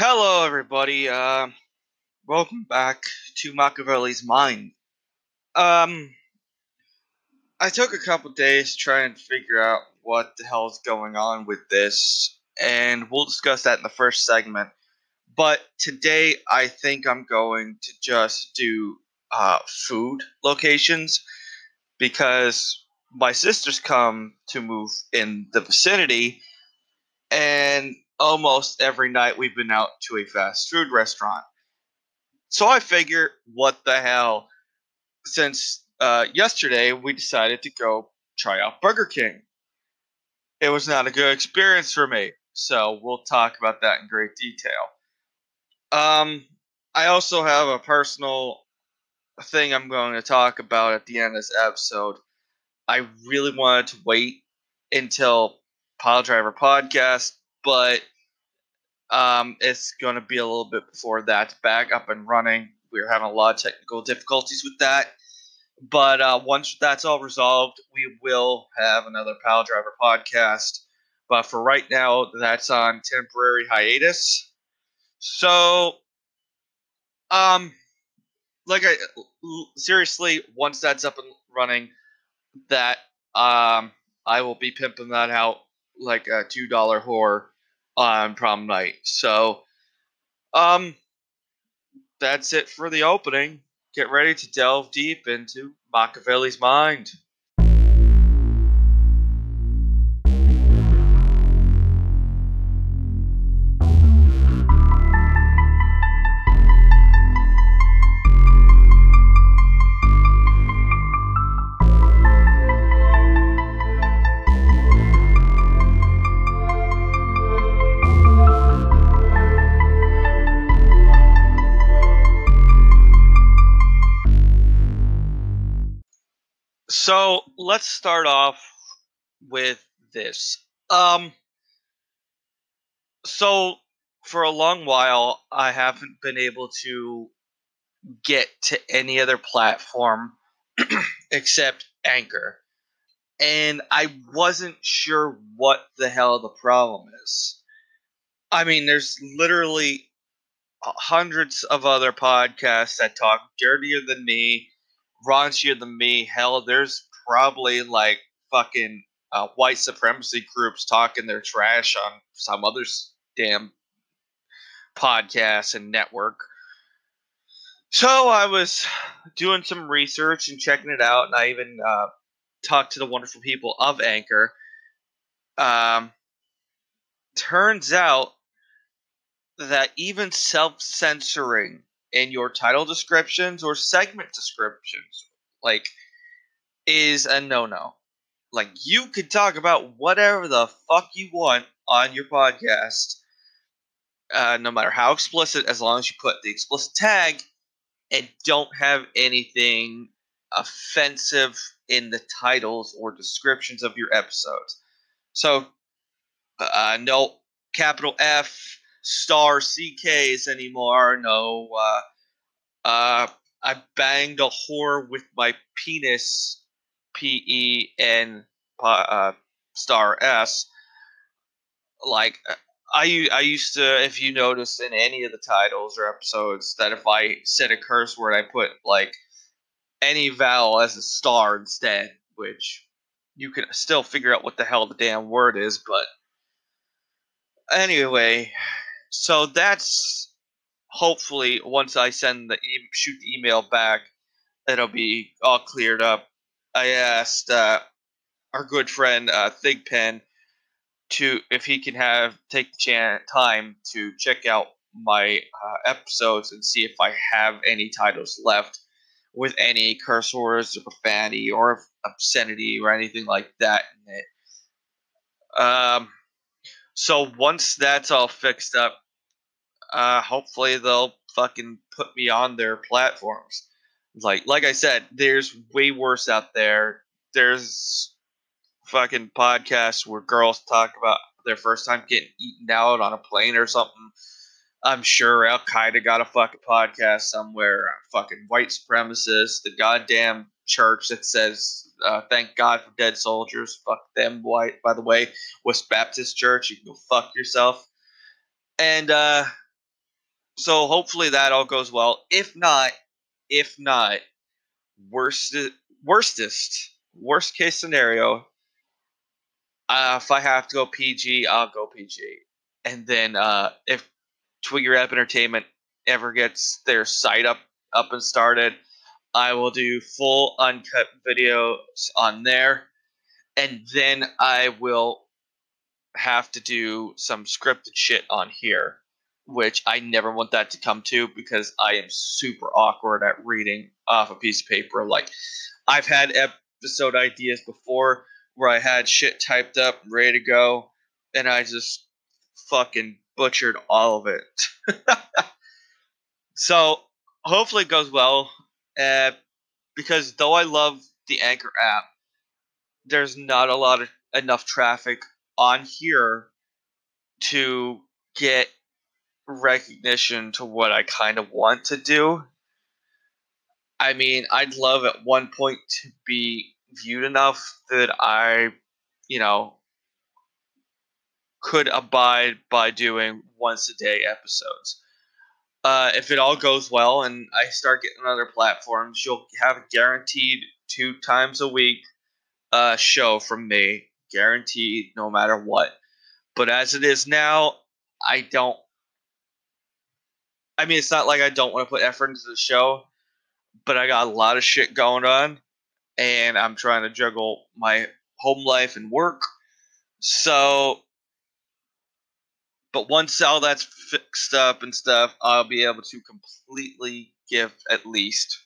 Hello, everybody. Uh, welcome back to Machiavelli's Mind. Um, I took a couple days to try and figure out what the hell is going on with this, and we'll discuss that in the first segment. But today, I think I'm going to just do uh, food locations because my sisters come to move in the vicinity, and almost every night we've been out to a fast food restaurant. So I figure, what the hell? Since uh, yesterday we decided to go try out Burger King. It was not a good experience for me, so we'll talk about that in great detail. Um, I also have a personal thing I'm going to talk about at the end of this episode. I really wanted to wait until Pile Driver Podcast, but um, it's going to be a little bit before that's back up and running. We're having a lot of technical difficulties with that. But uh, once that's all resolved, we will have another Pile Driver podcast. But for right now, that's on temporary hiatus. So, um, like I seriously, once that's up and running, that um, I will be pimping that out like a two dollar whore on prom night. So, um, that's it for the opening. Get ready to delve deep into Machiavelli's mind. Let's start off with this. Um, so for a long while, I haven't been able to get to any other platform except Anchor. And I wasn't sure what the hell the problem is. I mean, there's literally hundreds of other podcasts that talk dirtier than me raunchier than me. Hell, there's probably like fucking uh, white supremacy groups talking their trash on some other damn podcast and network. So I was doing some research and checking it out, and I even uh, talked to the wonderful people of Anchor. Um, turns out that even self censoring in your title descriptions or segment descriptions like is a no-no like you could talk about whatever the fuck you want on your podcast uh, no matter how explicit as long as you put the explicit tag and don't have anything offensive in the titles or descriptions of your episodes so uh, no capital f star CKs anymore. No, uh, uh, I banged a whore with my penis. P E N uh, star S. Like I I used to, if you notice in any of the titles or episodes, that if I said a curse word, I put like any vowel as a star instead, which you can still figure out what the hell the damn word is, but anyway, so that's hopefully once I send the e- shoot the email back, it'll be all cleared up. I asked uh, our good friend uh, Thigpen to if he can have take the time to check out my uh, episodes and see if I have any titles left with any curse words or profanity or obscenity or anything like that in it. Um, so once that's all fixed up, uh, hopefully they'll fucking put me on their platforms. Like like I said, there's way worse out there. There's fucking podcasts where girls talk about their first time getting eaten out on a plane or something. I'm sure Al Qaeda got a fucking podcast somewhere. Fucking white supremacists, the goddamn church that says uh, thank God for dead soldiers. Fuck them, white. By the way, West Baptist Church, you can go fuck yourself. And uh, so hopefully that all goes well. If not, if not, worst worstest worst case scenario. Uh, if I have to go PG, I'll go PG. And then uh, if Twiggy Rap Entertainment ever gets their site up up and started, I will do full uncut videos on there, and then I will have to do some scripted shit on here, which I never want that to come to because I am super awkward at reading off a piece of paper. Like, I've had episode ideas before where I had shit typed up, ready to go, and I just fucking butchered all of it. so hopefully it goes well. Uh, because though I love the Anchor app, there's not a lot of enough traffic on here to get recognition to what I kind of want to do. I mean, I'd love at one point to be viewed enough that I, you know, could abide by doing once a day episodes. Uh, if it all goes well and I start getting other platforms, you'll have a guaranteed two times a week uh, show from me, guaranteed, no matter what. But as it is now, I don't. I mean, it's not like I don't want to put effort into the show, but I got a lot of shit going on, and I'm trying to juggle my home life and work. So but once all that's fixed up and stuff, I'll be able to completely give at least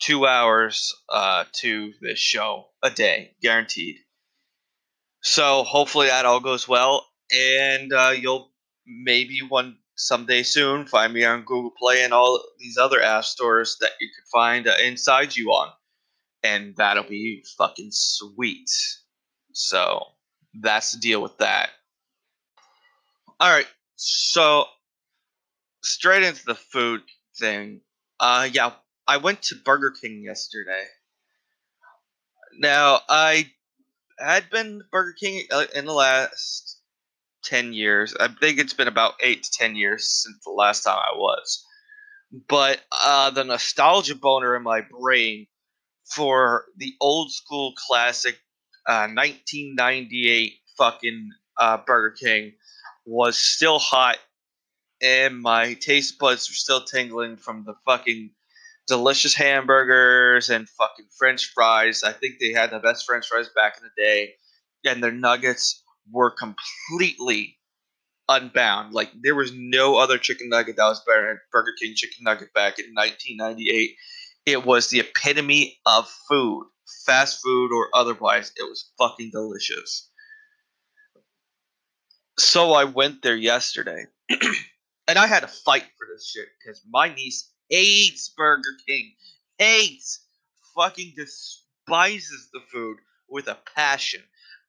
two hours uh, to this show a day, guaranteed. So hopefully that all goes well, and uh, you'll maybe one someday soon find me on Google Play and all these other app stores that you could find uh, inside you on, and that'll be fucking sweet. So that's the deal with that. All right, so straight into the food thing. Uh, yeah, I went to Burger King yesterday. Now I had been Burger King uh, in the last ten years. I think it's been about eight to ten years since the last time I was. But uh, the nostalgia boner in my brain for the old school classic uh, 1998 fucking uh, Burger King was still hot and my taste buds were still tingling from the fucking delicious hamburgers and fucking french fries. I think they had the best french fries back in the day. And their nuggets were completely unbound. Like there was no other chicken nugget that was better than Burger King chicken nugget back in 1998. It was the epitome of food, fast food or otherwise. It was fucking delicious. So I went there yesterday, and I had to fight for this shit because my niece hates Burger King, hates, fucking despises the food with a passion,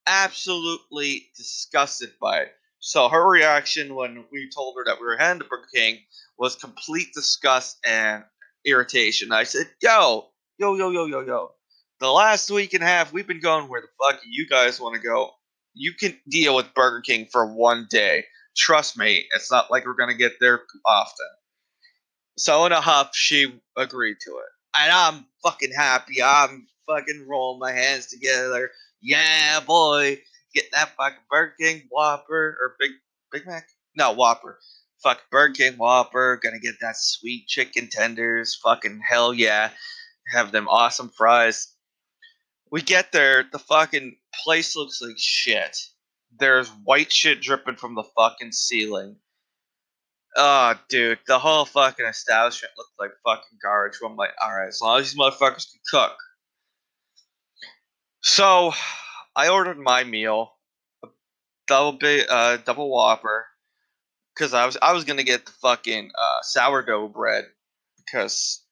absolutely disgusted by it. So her reaction when we told her that we were heading to Burger King was complete disgust and irritation. I said, "Yo, yo, yo, yo, yo, yo." The last week and a half, we've been going where the fuck you guys want to go you can deal with Burger King for one day. Trust me, it's not like we're gonna get there often. So in a huff, she agreed to it, and I'm fucking happy. I'm fucking rolling my hands together. Yeah, boy, get that fucking Burger King Whopper or Big Big Mac? No, Whopper. Fuck Burger King Whopper. Gonna get that sweet chicken tenders. Fucking hell yeah. Have them awesome fries. We get there, the fucking place looks like shit. There's white shit dripping from the fucking ceiling. Oh, dude, the whole fucking establishment looked like fucking garbage. I'm like, alright, as long as these motherfuckers can cook. So, I ordered my meal, a double big, uh, double Whopper, because I was I was gonna get the fucking uh, sourdough bread because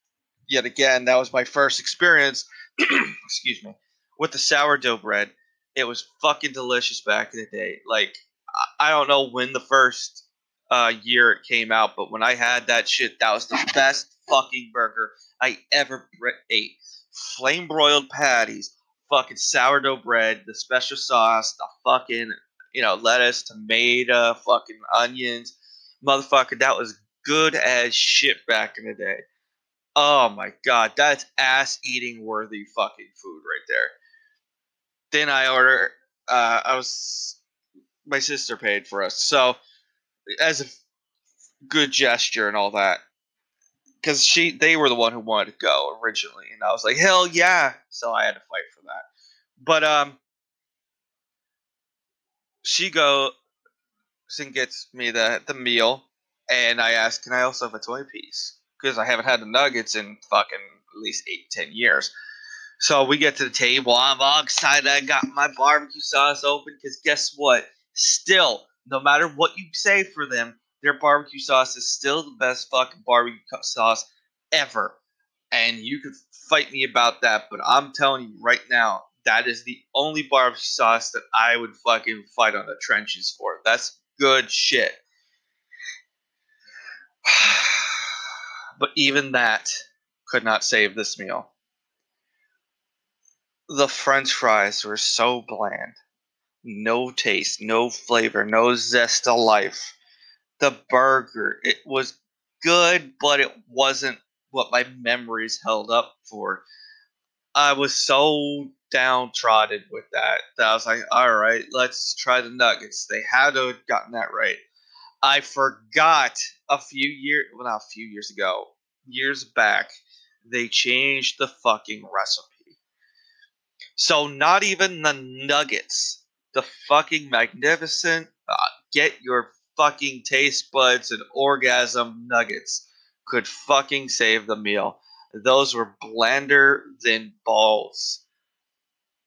yet again that was my first experience. excuse me with the sourdough bread. It was fucking delicious back in the day. Like I don't know when the first uh, year it came out, but when I had that shit, that was the best fucking burger I ever ate. Flame broiled patties, fucking sourdough bread, the special sauce, the fucking you know lettuce, tomato, fucking onions, motherfucker. That was good as shit back in the day. Oh my god, that's ass eating worthy fucking food right there. Then I order. Uh, I was my sister paid for us, so as a good gesture and all that, because she they were the one who wanted to go originally, and I was like, hell yeah! So I had to fight for that. But um, she goes and gets me the the meal, and I ask, can I also have a toy piece? Because I haven't had the nuggets in fucking at least eight ten years. So we get to the table. I'm all excited. I got my barbecue sauce open because guess what? Still, no matter what you say for them, their barbecue sauce is still the best fucking barbecue sauce ever. And you could fight me about that, but I'm telling you right now, that is the only barbecue sauce that I would fucking fight on the trenches for. That's good shit. but even that could not save this meal. The french fries were so bland. No taste, no flavor, no zest of life. The burger, it was good, but it wasn't what my memories held up for. I was so downtrodden with that that I was like, all right, let's try the nuggets. They had to have gotten that right. I forgot a few years, well, not a few years ago, years back, they changed the fucking recipe. So not even the nuggets, the fucking magnificent, uh, get your fucking taste buds and orgasm nuggets could fucking save the meal. Those were blander than balls.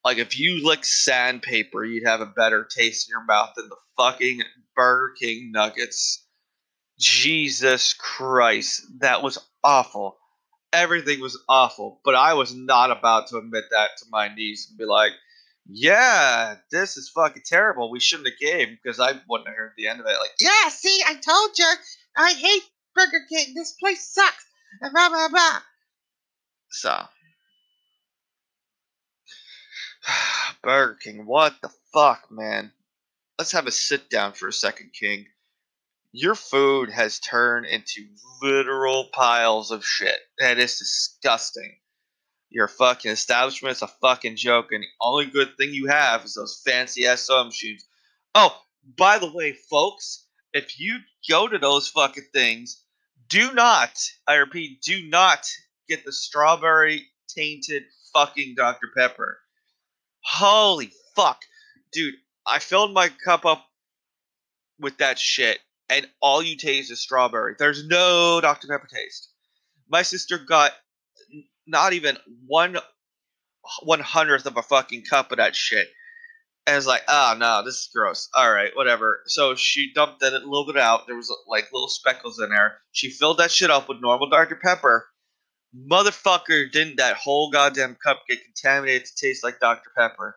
Like if you lick sandpaper, you'd have a better taste in your mouth than the fucking Burger King nuggets. Jesus Christ, that was awful. Everything was awful, but I was not about to admit that to my niece and be like, "Yeah, this is fucking terrible. We shouldn't have came because I wouldn't have heard the end of it." Like, Yeah, see, I told you. I hate Burger King. This place sucks. And blah, blah, blah. so Burger King, what the fuck, man? Let's have a sit down for a second, King. Your food has turned into literal piles of shit. That is disgusting. Your fucking establishment's a fucking joke, and the only good thing you have is those fancy ass sewing machines. Oh, by the way, folks, if you go to those fucking things, do not, I repeat, do not get the strawberry tainted fucking Dr. Pepper. Holy fuck. Dude, I filled my cup up with that shit, and all you taste is strawberry. There's no Dr. Pepper taste. My sister got not even one one hundredth of a fucking cup of that shit. And it's like, ah, oh no, this is gross. All right, whatever. So she dumped that a little bit out. There was like little speckles in there. She filled that shit up with normal Dr. Pepper. Motherfucker, didn't that whole goddamn cup get contaminated to taste like Dr. Pepper?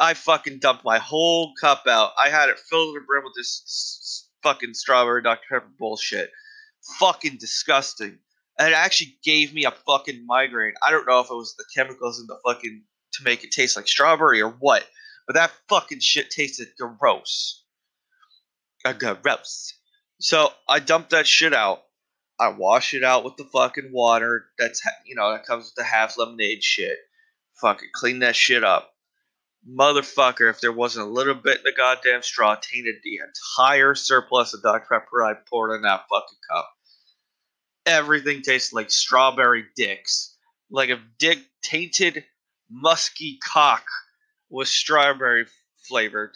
I fucking dumped my whole cup out. I had it filled to the brim with this fucking strawberry Dr. Pepper bullshit. Fucking disgusting. It actually gave me a fucking migraine. I don't know if it was the chemicals in the fucking to make it taste like strawberry or what, but that fucking shit tasted gross. Uh, gross. So I dumped that shit out. I wash it out with the fucking water. That's you know that comes with the half lemonade shit. Fucking clean that shit up motherfucker, if there wasn't a little bit in the goddamn straw, tainted the entire surplus of Dr. Pepper I poured in that fucking cup. Everything tasted like strawberry dicks. Like a dick tainted musky cock was strawberry flavored.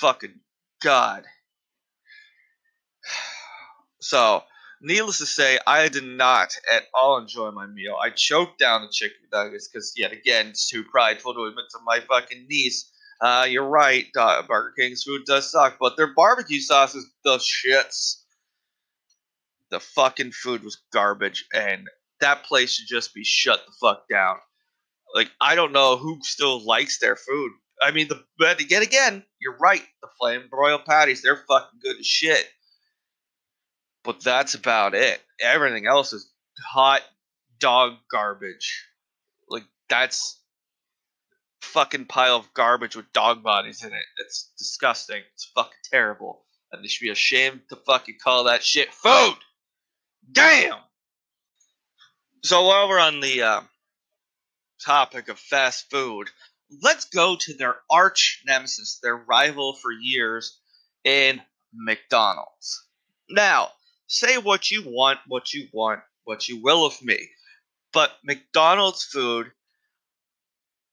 Fucking God. So, needless to say, I did not at all enjoy my meal. I choked down the chicken nuggets because, yet again, too prideful to admit to my fucking niece. Uh, you're right, Burger King's food does suck, but their barbecue sauce is the shits. The fucking food was garbage, and that place should just be shut the fuck down. Like, I don't know who still likes their food. I mean, the but yet again, you're right. The flame broiled patties, they're fucking good as shit but that's about it. Everything else is hot dog garbage. Like that's fucking pile of garbage with dog bodies in it. It's disgusting. It's fucking terrible. And they should be ashamed to fucking call that shit food. Damn. So while we're on the uh, topic of fast food, let's go to their arch nemesis, their rival for years in McDonald's. Now, say what you want, what you want, what you will of me. But McDonald's food,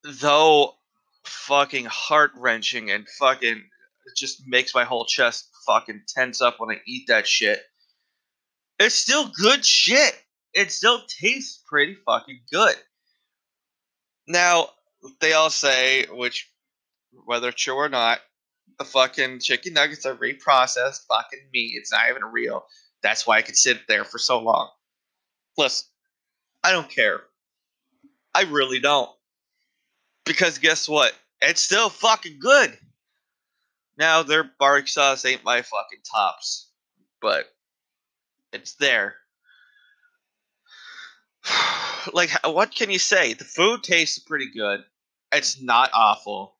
though fucking heart wrenching and fucking it just makes my whole chest fucking tense up when I eat that shit. It's still good shit. It still tastes pretty fucking good. Now, they all say, which whether true or not, the fucking chicken nuggets are reprocessed fucking meat. It's not even real. That's why I could sit there for so long. Listen, I don't care. I really don't. Because guess what? It's still fucking good. Now their barbecue sauce ain't my fucking tops, but it's there. like, what can you say? The food tastes pretty good. It's not awful.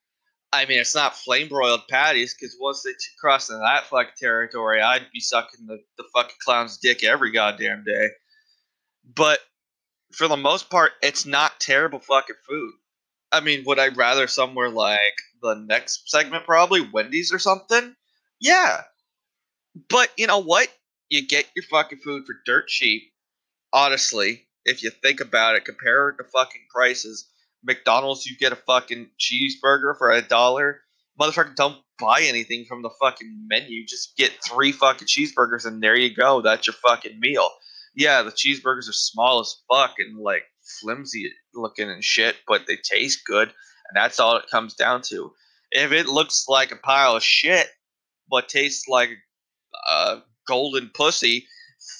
I mean, it's not flame broiled patties because once they cross into that fucking territory, I'd be sucking the, the fucking clown's dick every goddamn day. But for the most part, it's not terrible fucking food. I mean, would I rather somewhere like the next segment, probably Wendy's or something? Yeah. But you know what? You get your fucking food for dirt cheap. Honestly, if you think about it, compare the fucking prices. McDonald's, you get a fucking cheeseburger for a dollar. Motherfucker, don't buy anything from the fucking menu. Just get three fucking cheeseburgers and there you go. That's your fucking meal. Yeah, the cheeseburgers are small as fuck and like flimsy looking and shit, but they taste good, and that's all it comes down to. If it looks like a pile of shit, but tastes like a golden pussy,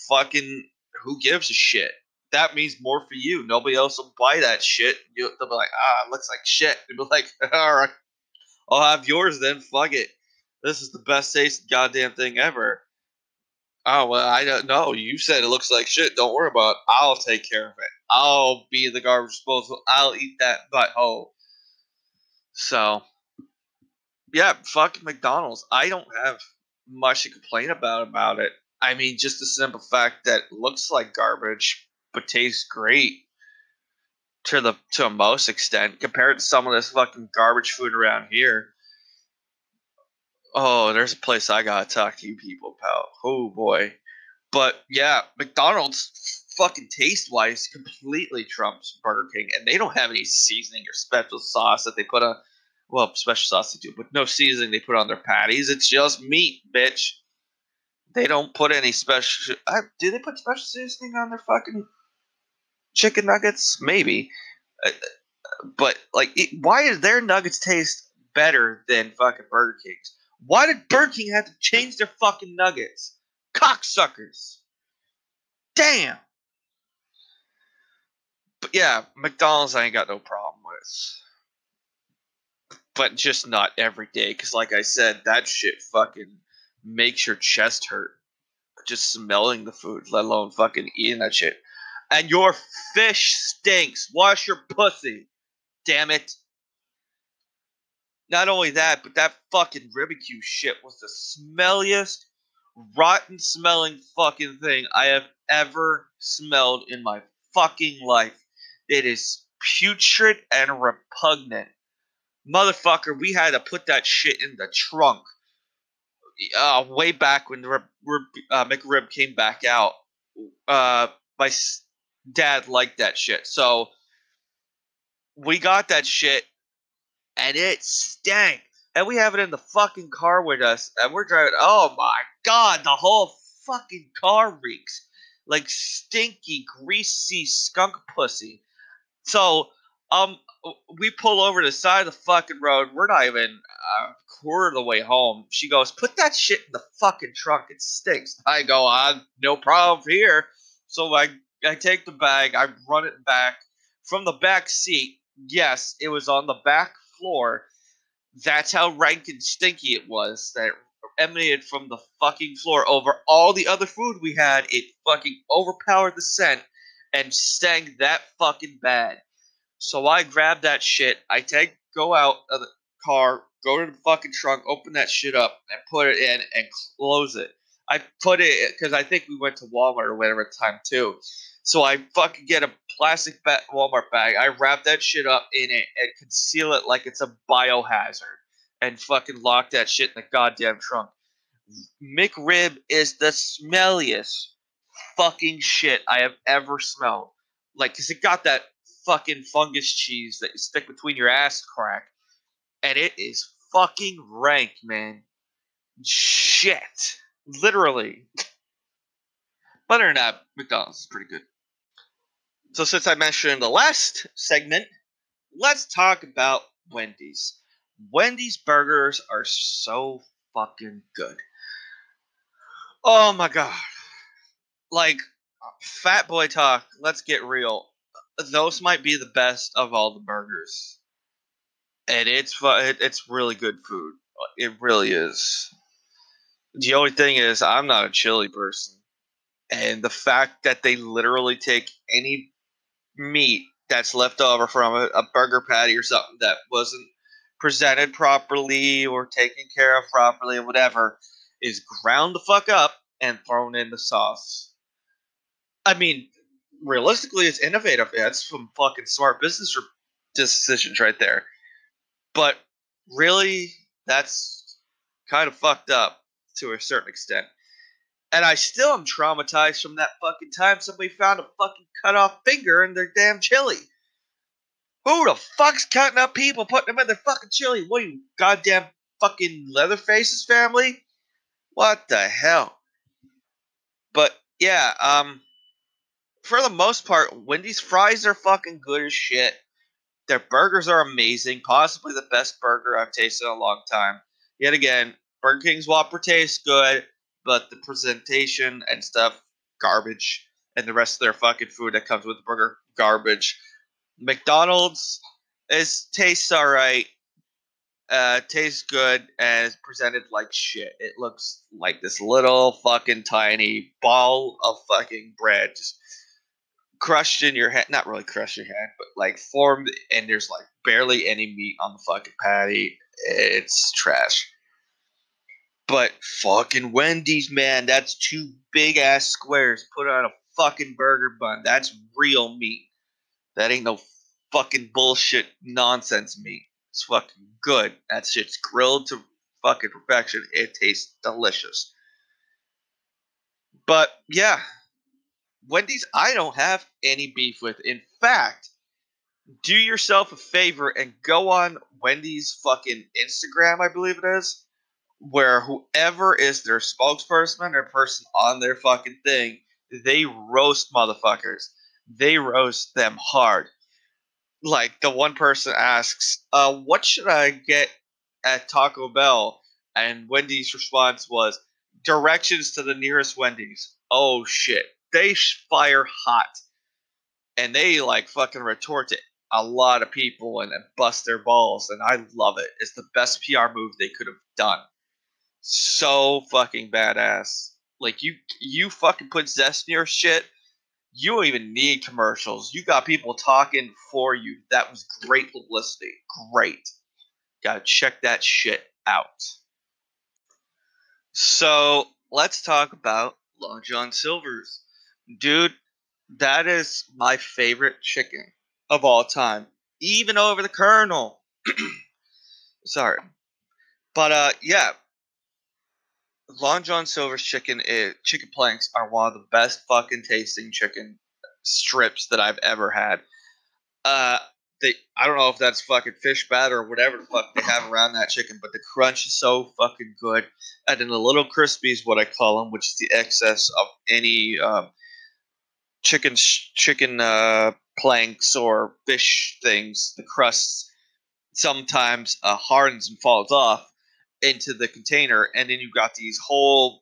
fucking who gives a shit? that means more for you. Nobody else will buy that shit. You, they'll be like, ah, it looks like shit. They'll be like, all right, I'll have yours then. Fuck it. This is the best tasting goddamn thing ever. Oh well, I don't know. You said it looks like shit. Don't worry about it. I'll take care of it. I'll be the garbage disposal. I'll eat that butthole. So, yeah, fuck McDonald's. I don't have much to complain about about it. I mean, just the simple fact that looks like garbage but tastes great to the to a most extent compared to some of this fucking garbage food around here. Oh, there's a place I gotta talk to you people about. Oh boy, but yeah, McDonald's fucking taste wise completely trumps Burger King, and they don't have any seasoning or special sauce that they put on. Well, special sauce they do, but no seasoning they put on their patties. It's just meat, bitch. They don't put any special. I, do they put special seasoning on their fucking chicken nuggets, maybe. Uh, but like, it, why does their nuggets taste better than fucking Burger King's? Why did Burger King have to change their fucking nuggets? Cocksuckers. Damn. But yeah, McDonald's I ain't got no problem with. But just not every day, because like I said, that shit fucking makes your chest hurt. Just smelling the food, let alone fucking eating that shit and your fish stinks. Wash your pussy. Damn it. Not only that, but that fucking Ribicue shit was the smelliest, rotten smelling fucking thing I have ever smelled in my fucking life. It is putrid and repugnant. Motherfucker, we had to put that shit in the trunk. Uh, way back when the uh, McRib came back out. Uh, my dad liked that shit. So we got that shit and it stank. And we have it in the fucking car with us and we're driving. Oh my god, the whole fucking car reeks like stinky, greasy skunk pussy. So, um, Oh, we pull over to the side of the fucking road. We're not even a quarter of the way home. She goes, "Put that shit in the fucking trunk. It stinks." I go, "On, no problem here." So I I take the bag, I run it back from the back seat. Yes, it was on the back floor. That's how rank and stinky it was. That emanated from the fucking floor over all the other food we had. It fucking overpowered the scent and stank that fucking bad. So I grab that shit. I take go out of the car, go to the fucking trunk, open that shit up, and put it in and close it. I put it because I think we went to Walmart or whatever time too. So I fucking get a plastic ba- Walmart bag. I wrap that shit up in it and conceal it like it's a biohazard, and fucking lock that shit in the goddamn trunk. McRib is the smelliest fucking shit I have ever smelled. Like, cause it got that fucking fungus cheese that you stick between your ass crack, and it is fucking rank, man. Shit, literally. But that, uh, McDonald's is pretty good. So since I mentioned the last segment, let's talk about Wendy's. Wendy's burgers are so fucking good. Oh my god. Like fat boy talk, let's get real. Those might be the best of all the burgers. And it's it, it's really good food. It really is. The only thing is I'm not a chili person. And the fact that they literally take any meat that's left over from a, a burger patty or something that wasn't presented properly or taken care of properly or whatever is ground the fuck up and thrown in the sauce. I mean, realistically, it's innovative. Yeah, it's some fucking smart business decisions right there. But really, that's kind of fucked up to a certain extent. And I still am traumatized from that fucking time somebody found a fucking cut off finger in their damn chili. Who the fuck's cutting up people, putting them in their fucking chili? What you, goddamn fucking Leatherface's family? What the hell? But yeah, um, for the most part, Wendy's fries are fucking good as shit. Their burgers are amazing, possibly the best burger I've tasted in a long time. Yet again, Burger King's Whopper tastes good, but the presentation and stuff, garbage. And the rest of their fucking food that comes with the burger, garbage. McDonald's is tastes alright, uh, tastes good, and is presented like shit. It looks like this little fucking tiny ball of fucking bread just crushed in your hand. Not really crushed your hand, but like formed, and there's like barely any meat on the fucking patty. It's trash. But fucking Wendy's, man, that's two big ass squares put on a fucking burger bun. That's real meat. That ain't no fucking bullshit nonsense meat. It's fucking good. That shit's grilled to fucking perfection. It tastes delicious. But yeah, Wendy's, I don't have any beef with. In fact, do yourself a favor and go on Wendy's fucking Instagram, I believe it is, where whoever is their spokesperson or person on their fucking thing, they roast motherfuckers. They roast them hard. Like the one person asks, uh, what should I get at Taco Bell? And Wendy's response was, directions to the nearest Wendy's. Oh shit. They fire hot. And they like fucking retort to a lot of people and, and bust their balls. And I love it. It's the best PR move they could have done. So fucking badass. Like you you fucking put zest in your shit. You don't even need commercials. You got people talking for you. That was great publicity. Great. Gotta check that shit out. So let's talk about Long John Silver's. Dude, that is my favorite chicken of all time. Even over the Colonel. Sorry. But uh yeah. Long John Silver's chicken is, chicken planks are one of the best fucking tasting chicken strips that I've ever had. Uh they I don't know if that's fucking fish batter or whatever the fuck they have around that chicken, but the crunch is so fucking good. And then the little crispy is what I call them, which is the excess of any um, chicken chicken uh, planks or fish things. The crusts, sometimes uh, hardens and falls off into the container, and then you've got these whole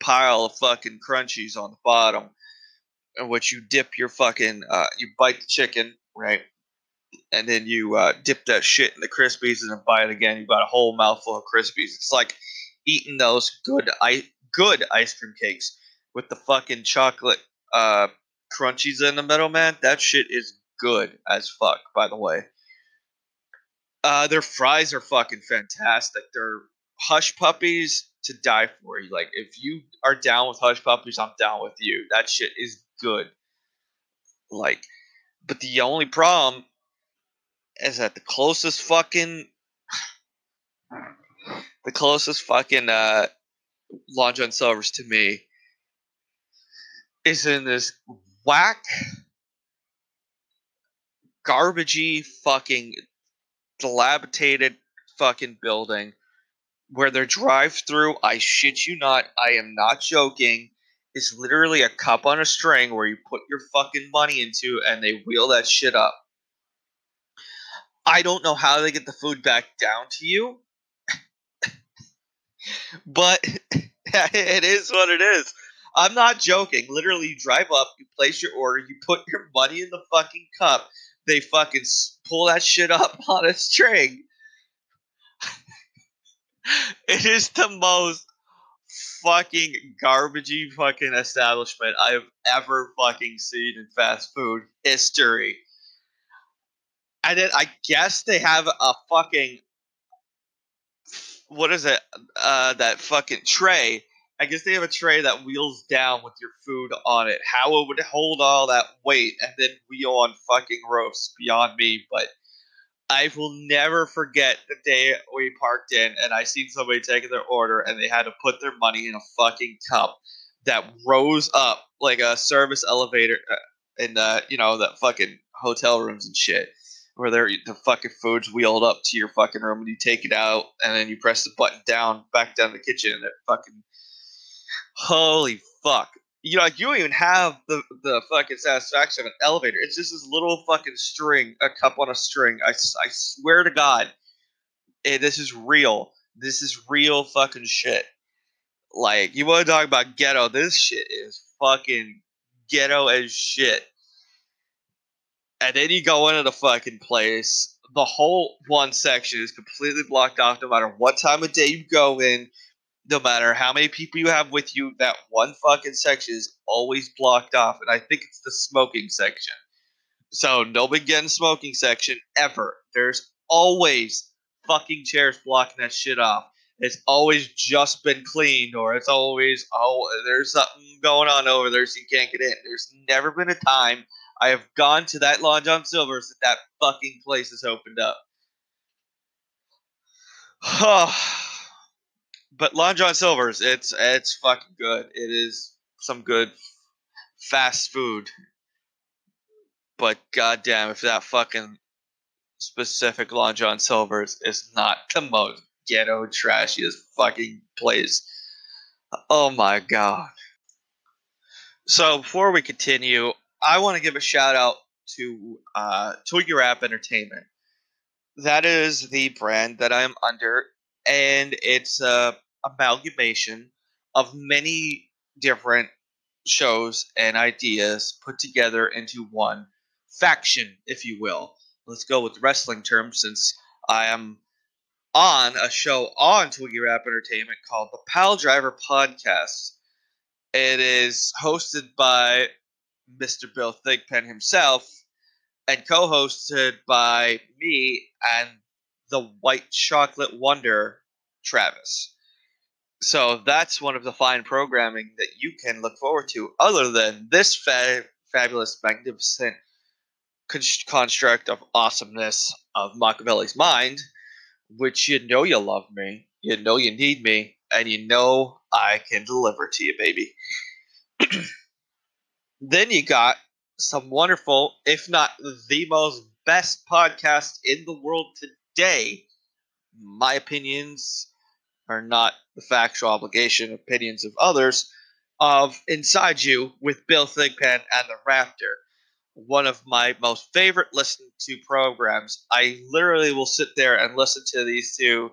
pile of fucking crunchies on the bottom, in which you dip your fucking uh, you bite the chicken right and then you uh, dip that shit in the Krispies and then bite it again. You've got a whole mouthful of Krispies. It's like eating those good I- good ice cream cakes with the fucking chocolate uh, crunchies in the middle, man. That shit is good as fuck, by the way. Uh, their fries are fucking fantastic. They're hush puppies to die for. Like if you are down with Hush Puppies, I'm down with you. That shit is good. Like, but the only problem is that the closest fucking the closest fucking uh Long John Silver's to me is in this whack garbagey fucking dilapidated fucking building where their drive through, I shit you not, I am not joking, is literally a cup on a string where you put your fucking money into and they wheel that shit up. I don't know how they get the food back down to you, but it is what it is. I'm not joking. Literally, you drive up, you place your order, you put your money in the fucking cup, they fucking pull that shit up on a string. it is the most fucking garbagey fucking establishment I have ever fucking seen in fast food history. And then I guess they have a fucking what is it? Uh, that fucking tray. I guess they have a tray that wheels down with your food on it. How it would hold all that weight and then wheel on fucking roast beyond me, but I will never forget the day we parked in and I seen somebody taking their order and they had to put their money in a fucking cup that rose up like a service elevator uh, in the you know the fucking hotel rooms and shit where they're the fucking food's wheeled up to your fucking room and you take it out and then you press the button down back down the kitchen and it fucking holy fuck you know, like you don't even have the the fucking satisfaction of an elevator. It's just this little fucking string, a cup on a string. I, I swear to God, eh, this is real. This is real fucking shit. Like you want to talk about ghetto? This shit is fucking ghetto as shit. And then you go into the fucking place. The whole one section is completely blocked off. No matter what time of day you go in, no matter how many people you have with you, that one fucking section is always blocked off. And I think it's the smoking section. So nobody get in smoking section ever. There's always fucking chairs blocking that shit off. It's always just been cleaned, or it's always oh there's something going on over there, so you can't get in. There's never been a time I have gone to that Long John Silver's that that fucking place has opened up. But Long John Silver's, it's it's fucking good. It is some good fast food. But goddamn, if that fucking specific Long John Silver's is not the most ghetto trashiest fucking place. Oh my god. So before we continue, I want to give a shout out to uh, Twiggy Rap Entertainment. That is the brand that I'm under, and it's a amalgamation of many different shows and ideas put together into one faction, if you will. Let's go with wrestling terms since I am on a show on Twiggy Rap Entertainment called the Pile Driver Podcast. It is hosted by Mr. Bill Thigpen himself and co hosted by me and the White Chocolate Wonder, Travis. So that's one of the fine programming that you can look forward to, other than this fa- fabulous, magnificent con- construct of awesomeness of Machiavelli's mind, which you know you love me, you know you need me, and you know I can deliver to you, baby. then you got some wonderful, if not the most best podcast in the world today. My opinions are not the factual obligation opinions of others of Inside You with Bill Thigpen and the Raptor. One of my most favorite listen to programs. I literally will sit there and listen to these two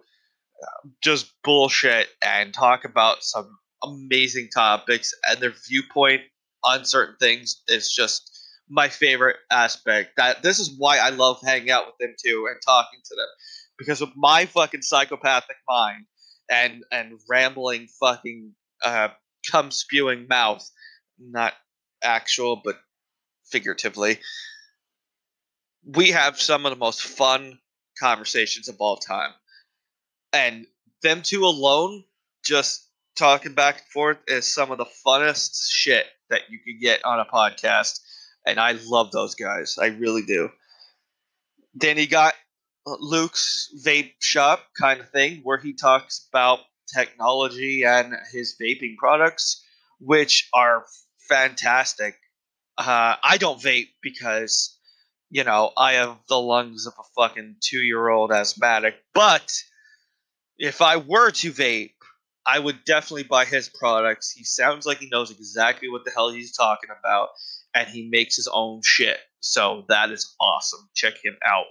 uh, just bullshit and talk about some amazing topics and their viewpoint on certain things is just my favorite aspect. That this is why I love hanging out with them too and talking to them because of my fucking psychopathic mind and and rambling fucking uh, cum spewing mouth, not actual but figuratively. We have some of the most fun conversations of all time, and them two alone just talking back and forth is some of the funnest shit that you could get on a podcast, and I love those guys. I really do. He got Luke's vape shop kind of thing, where he talks about technology and his vaping products, which are fantastic. Uh, I don't vape because, you know, I have the lungs of a fucking two year old asthmatic. But if I were to vape, I would definitely buy his products. He sounds like he knows exactly what the hell he's talking about, and he makes his own shit. So that is awesome. Check him out.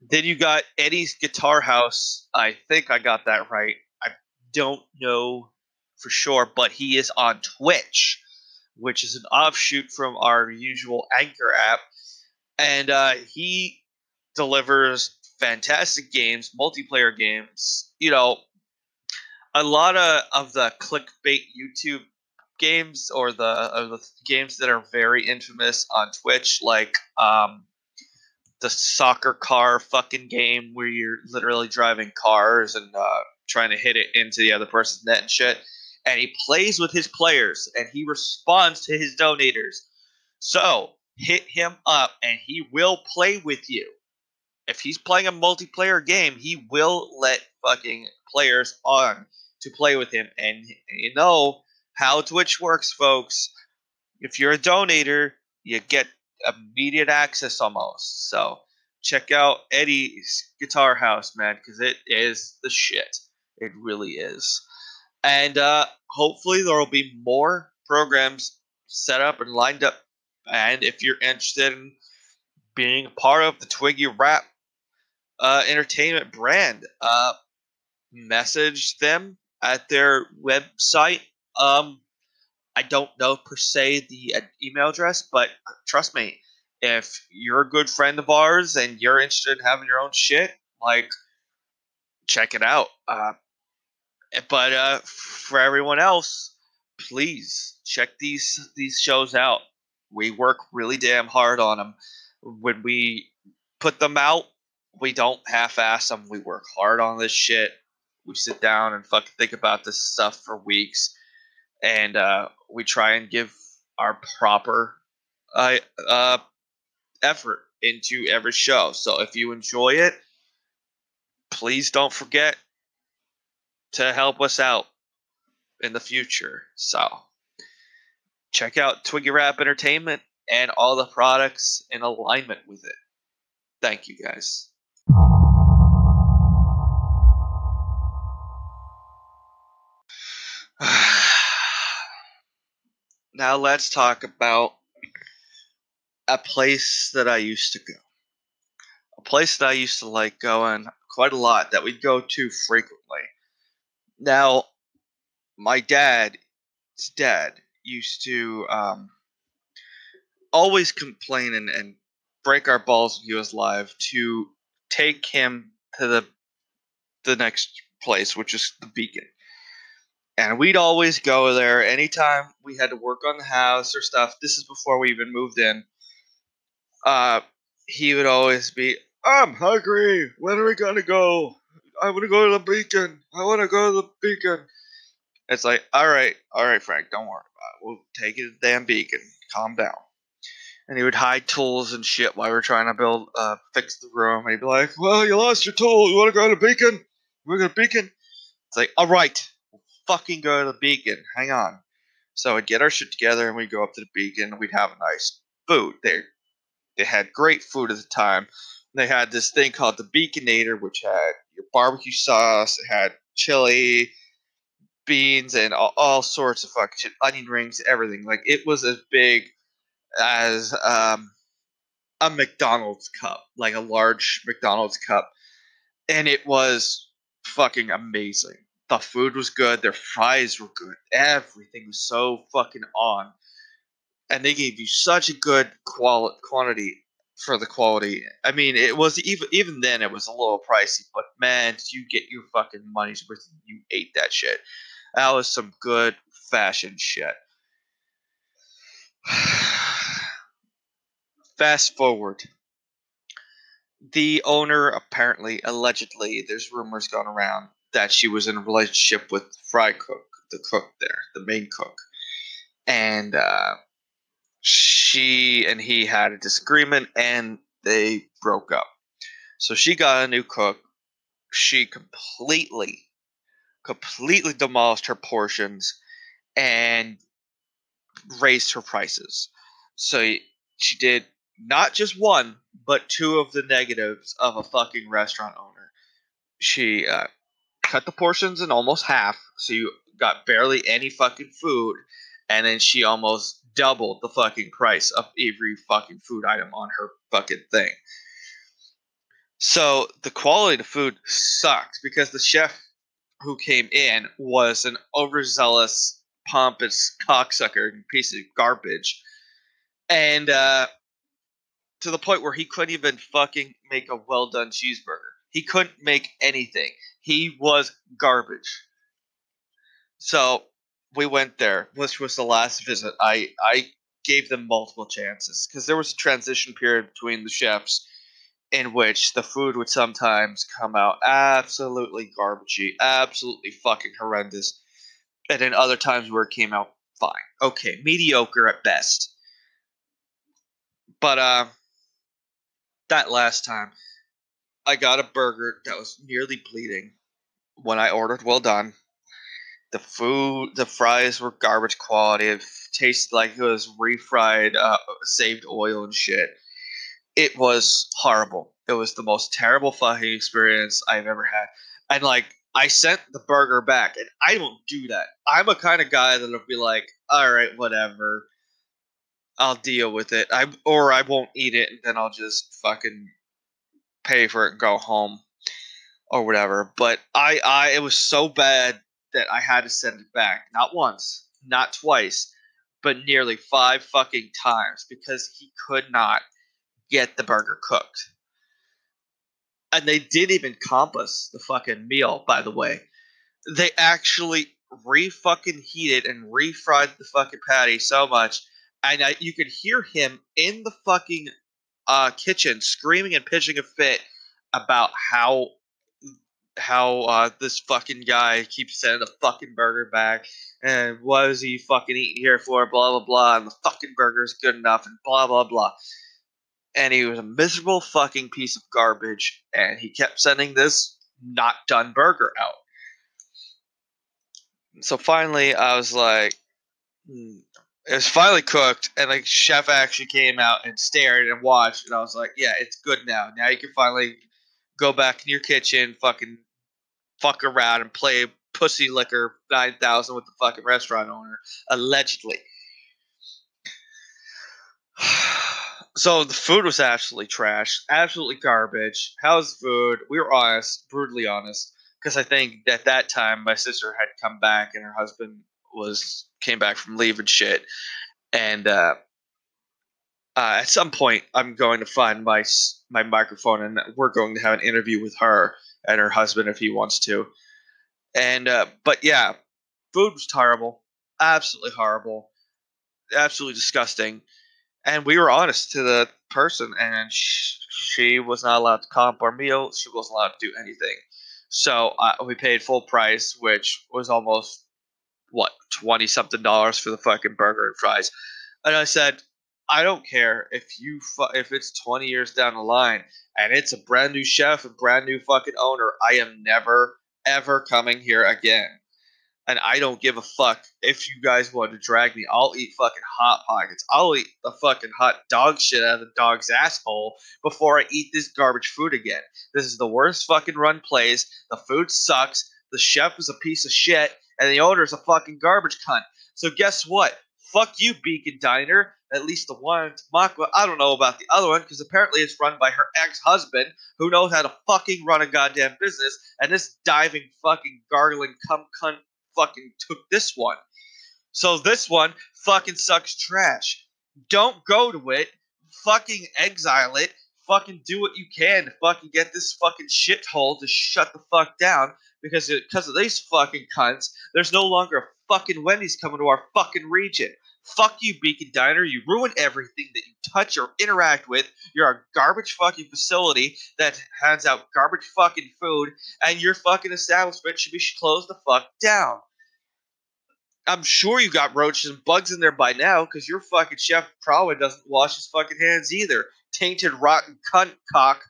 Then you got Eddie's Guitar House. I think I got that right. I don't know for sure, but he is on Twitch, which is an offshoot from our usual Anchor app. And uh, he delivers fantastic games, multiplayer games. You know, a lot of, of the clickbait YouTube games or the, or the games that are very infamous on Twitch, like um, the soccer car fucking game where you're literally driving cars and uh, trying to hit it into the other person's net and shit. And he plays with his players and he responds to his donators. So hit him up and he will play with you. If he's playing a multiplayer game, he will let fucking players on to play with him. And you know how Twitch works, folks. If you're a donator, you get immediate access almost. So check out Eddie's Guitar House, man, because it is the shit. It really is. And uh, hopefully there will be more programs set up and lined up. And if you're interested in being a part of the Twiggy Rap uh, entertainment brand, uh, message them at their website. Um, I don't know per se the uh, email address, but trust me, if you're a good friend of ours and you're interested in having your own shit, like check it out. Uh, but uh, for everyone else, please check these these shows out. We work really damn hard on them. When we put them out, we don't half-ass them. We work hard on this shit. We sit down and fucking think about this stuff for weeks, and uh, we try and give our proper uh, uh, effort into every show. So if you enjoy it, please don't forget to help us out in the future. So check out Twiggy Rap Entertainment and all the products in alignment with it. Thank you guys. Now let's talk about a place that I used to go. A place that I used to like going quite a lot that we'd go to frequently. Now, my dad's dad used to um, always complain and, and break our balls when he was live to take him to the the next place, which is the Beacon. And we'd always go there anytime we had to work on the house or stuff. This is before we even moved in uh, he would always be, I'm hungry. When are we gonna go? I want to go to the beacon. I want to go to the beacon. It's like, all right, all right, Frank, don't worry about it. We'll take you to the damn beacon. Calm down. And he would hide tools and shit while we are trying to build, uh, fix the room. And he'd be like, well, you lost your tool. You want to go to the beacon? We're going to beacon. It's like, all right, fucking go to the beacon. Hang on. So I'd get our shit together and we'd go up to the beacon. We'd have a nice food. There, they had great food at the time. They had this thing called the Beaconator, which had your barbecue sauce, it had chili, beans, and all, all sorts of fucking shit, onion rings, everything. Like it was as big as um, a McDonald's cup, like a large McDonald's cup, and it was fucking amazing. The food was good, their fries were good, everything was so fucking on and they gave you such a good quality quantity for the quality. I mean, it was even even then it was a little pricey, but man, did you get your fucking money's worth? You ate that shit. That was some good fashion shit. Fast forward. The owner apparently, allegedly, there's rumors going around that she was in a relationship with Fry Cook, the cook there, the main cook, and uh, she and he had a disagreement, and they broke up. So she got a new cook. She completely, completely demolished her portions and raised her prices. So she did not just one, but two of the negatives of a fucking restaurant owner. She uh, cut the portions in almost half, so you got barely any fucking food, and then she almost doubled the fucking price of every fucking food item on her fucking thing. So the quality of food sucked because the chef who came in was an overzealous, pompous cocksucker and piece of garbage. And uh, to the point where he couldn't even fucking make a well done cheeseburger. He couldn't make anything. He was garbage. So we went there, which was the last visit. I I gave them multiple chances because there was a transition period between the chefs in which the food would sometimes come out absolutely garbagey, absolutely fucking horrendous, and then other times where it came out fine, okay, mediocre at best. But uh, that last time, I got a burger that was nearly bleeding when I ordered well done. The food, the fries were garbage quality. It tasted like it was refried, uh, saved oil and shit. It was horrible. It was the most terrible fucking experience I've ever had. And like, I sent the burger back, and I don't do that. I'm a kind of guy that'll be like, all right, whatever. I'll deal with it. I or I won't eat it, and then I'll just fucking pay for it and go home or whatever. But I, I, it was so bad that I had to send it back. Not once, not twice, but nearly five fucking times because he could not get the burger cooked. And they didn't even compass the fucking meal, by the way. They actually re fucking heated and refried the fucking patty so much and I, you could hear him in the fucking uh, kitchen screaming and pitching a fit about how how uh, this fucking guy keeps sending the fucking burger back and what is he fucking eating here for blah blah blah and the fucking burger is good enough and blah blah blah. And he was a miserable fucking piece of garbage and he kept sending this not done burger out. So finally i was like hmm, it was finally cooked, and like chef actually came out and stared and watched, and I was like, "Yeah, it's good now. Now you can finally go back in your kitchen, fucking fuck around and play pussy liquor nine thousand with the fucking restaurant owner, allegedly." so the food was absolutely trash, absolutely garbage. How's food? We were honest, brutally honest, because I think at that time my sister had come back and her husband was came back from leave and shit, and uh, uh, at some point I'm going to find my my microphone and we're going to have an interview with her and her husband if he wants to. And uh, but yeah, food was terrible, absolutely horrible, absolutely disgusting. And we were honest to the person, and she, she was not allowed to comp our meal. She wasn't allowed to do anything. So uh, we paid full price, which was almost what twenty something dollars for the fucking burger and fries, and I said, I don't care if you fu- if it's twenty years down the line and it's a brand new chef, and brand new fucking owner. I am never ever coming here again. And I don't give a fuck if you guys want to drag me. I'll eat fucking hot pockets. I'll eat the fucking hot dog shit out of the dog's asshole before I eat this garbage food again. This is the worst fucking run place. The food sucks. The chef is a piece of shit and the owner's a fucking garbage cunt. So guess what? Fuck you, Beacon Diner. At least the one Tamaqua. I don't know about the other one because apparently it's run by her ex-husband who knows how to fucking run a goddamn business. And this diving fucking gargling cum cunt fucking took this one. So this one fucking sucks trash. Don't go to it. Fucking exile it. Fucking do what you can to fucking get this fucking shithole to shut the fuck down because because of these fucking cunts, there's no longer a fucking Wendy's coming to our fucking region. Fuck you, Beacon Diner. You ruin everything that you touch or interact with. You're a garbage fucking facility that hands out garbage fucking food, and your fucking establishment should be closed the fuck down. I'm sure you got roaches and bugs in there by now, because your fucking chef probably doesn't wash his fucking hands either. Tainted, rotten cunt cock,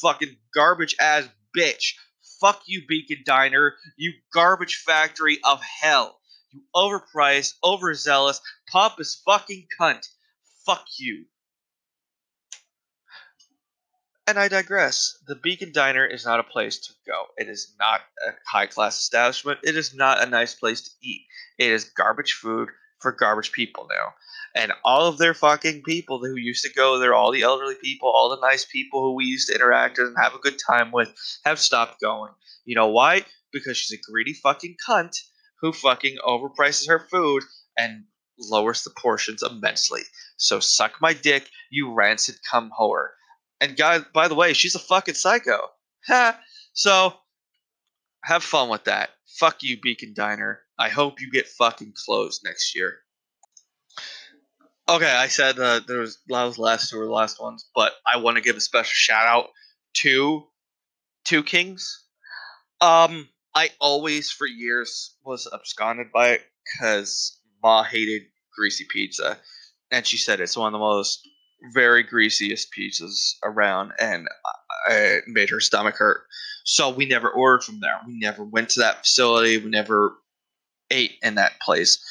fucking garbage ass bitch. Fuck you, Beacon Diner, you garbage factory of hell. You overpriced, overzealous, pompous fucking cunt. Fuck you. And I digress. The Beacon Diner is not a place to go. It is not a high class establishment. It is not a nice place to eat. It is garbage food for garbage people now. And all of their fucking people who used to go there, all the elderly people, all the nice people who we used to interact with and have a good time with, have stopped going. You know why? Because she's a greedy fucking cunt who fucking overprices her food and lowers the portions immensely. So suck my dick, you rancid cum whore. And guy, by the way, she's a fucking psycho. Ha! So have fun with that. Fuck you, Beacon Diner. I hope you get fucking closed next year. Okay, I said uh, there was those last two were the last ones, but I want to give a special shout out to Two Kings. Um, I always for years was absconded by it because Ma hated greasy pizza, and she said it's one of the most very greasiest pizzas around, and it made her stomach hurt. So we never ordered from there. We never went to that facility. We never ate in that place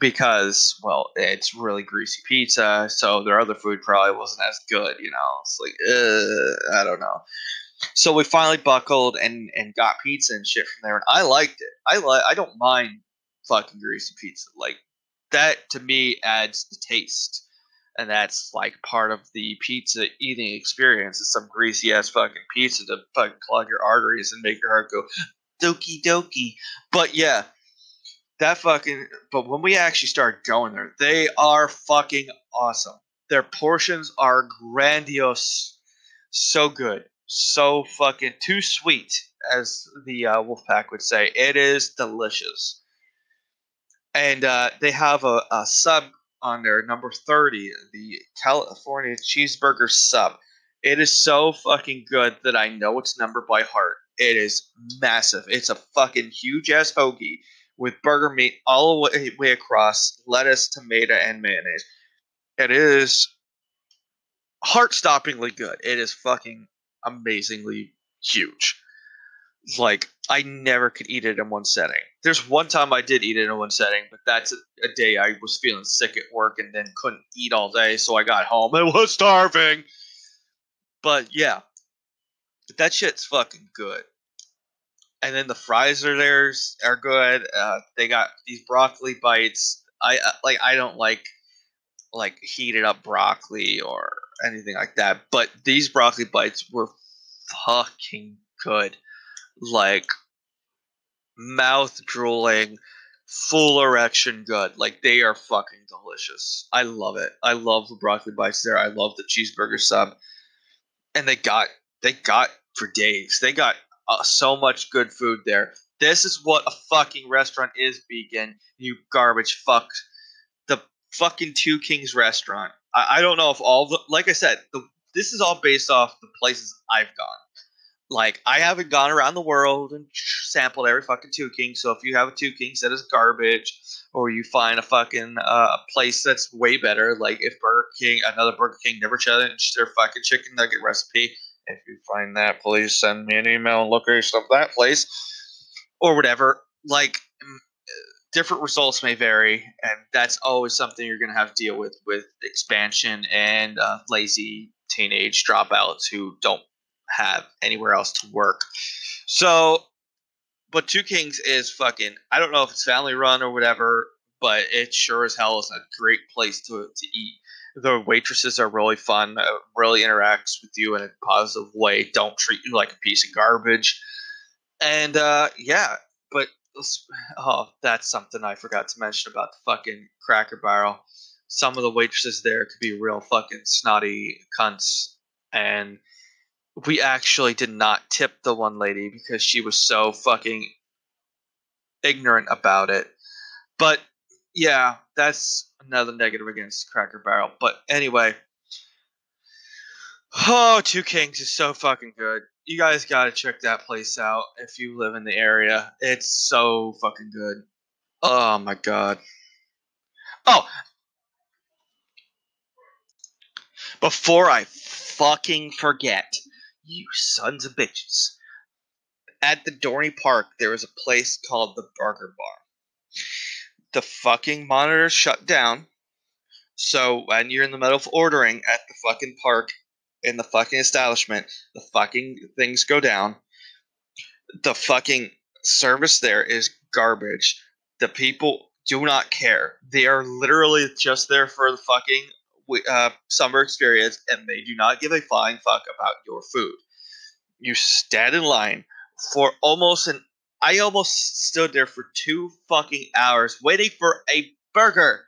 because, well, it's really greasy pizza. So their other food probably wasn't as good. You know, it's like uh, I don't know. So we finally buckled and and got pizza and shit from there, and I liked it. I like. I don't mind fucking greasy pizza. Like that to me adds the taste and that's like part of the pizza eating experience is some greasy ass fucking pizza to fucking clog your arteries and make your heart go doki doki. But yeah, that fucking. But when we actually start going there, they are fucking awesome. Their portions are grandiose, so good, so fucking too sweet, as the uh, Wolfpack would say. It is delicious. And uh, they have a, a sub on there, number 30, the California cheeseburger sub. It is so fucking good that I know its number by heart. It is massive. It's a fucking huge ass hoagie with burger meat all the way across, lettuce, tomato, and mayonnaise. It is heart stoppingly good. It is fucking amazingly huge like I never could eat it in one setting. There's one time I did eat it in one setting, but that's a, a, day I was feeling sick at work and then couldn't eat all day, so I got home and was starving. But yeah, that shit's fucking good. And then the fries are theirs are good. Uh, they got these broccoli bites. I uh, like. I don't like like heated up broccoli or anything like that. But these broccoli bites were fucking good like mouth drooling, full erection good. Like they are fucking delicious. I love it. I love the broccoli bites there. I love the cheeseburger sub, and they got they got for days. They got uh, so much good food there. This is what a fucking restaurant is, Beacon. You garbage fuck. The fucking Two Kings restaurant. I, I don't know if all the like I said, the, this is all based off the places I've gone like I haven't gone around the world and sampled every fucking two Kings. So if you have a two kings that is garbage, or you find a fucking uh, place that's way better, like if Burger King, another Burger King never changed their fucking chicken nugget recipe. If you find that, please send me an email and location of that place, or whatever. Like mm, different results may vary, and that's always something you're gonna have to deal with with expansion and uh, lazy teenage dropouts who don't have anywhere else to work. So, but Two Kings is fucking. I don't know if it's family run or whatever, but it sure as hell is a great place to to eat. The waitresses are really fun, uh, really interacts with you in a positive way. Don't treat you like a piece of garbage. And uh, yeah, but oh, that's something I forgot to mention about the fucking Cracker Barrel. Some of the waitresses there could be real fucking snotty cunts, and we actually did not tip the one lady because she was so fucking ignorant about it. But yeah, that's another negative against Cracker Barrel. But anyway, oh, Two Kings is so fucking good. You guys gotta check that place out if you live in the area. It's so fucking good. Oh my god. Oh, before I fucking forget, you sons of bitches. At the Dorney Park, there was a place called the Burger Bar. The fucking monitor shut down. So when you're in the middle of ordering at the fucking park in the fucking establishment, the fucking things go down. The fucking service there is garbage. The people do not care. They are literally just there for the fucking uh, summer experience, and they do not give a flying fuck about your food. You stand in line for almost an. I almost stood there for two fucking hours waiting for a burger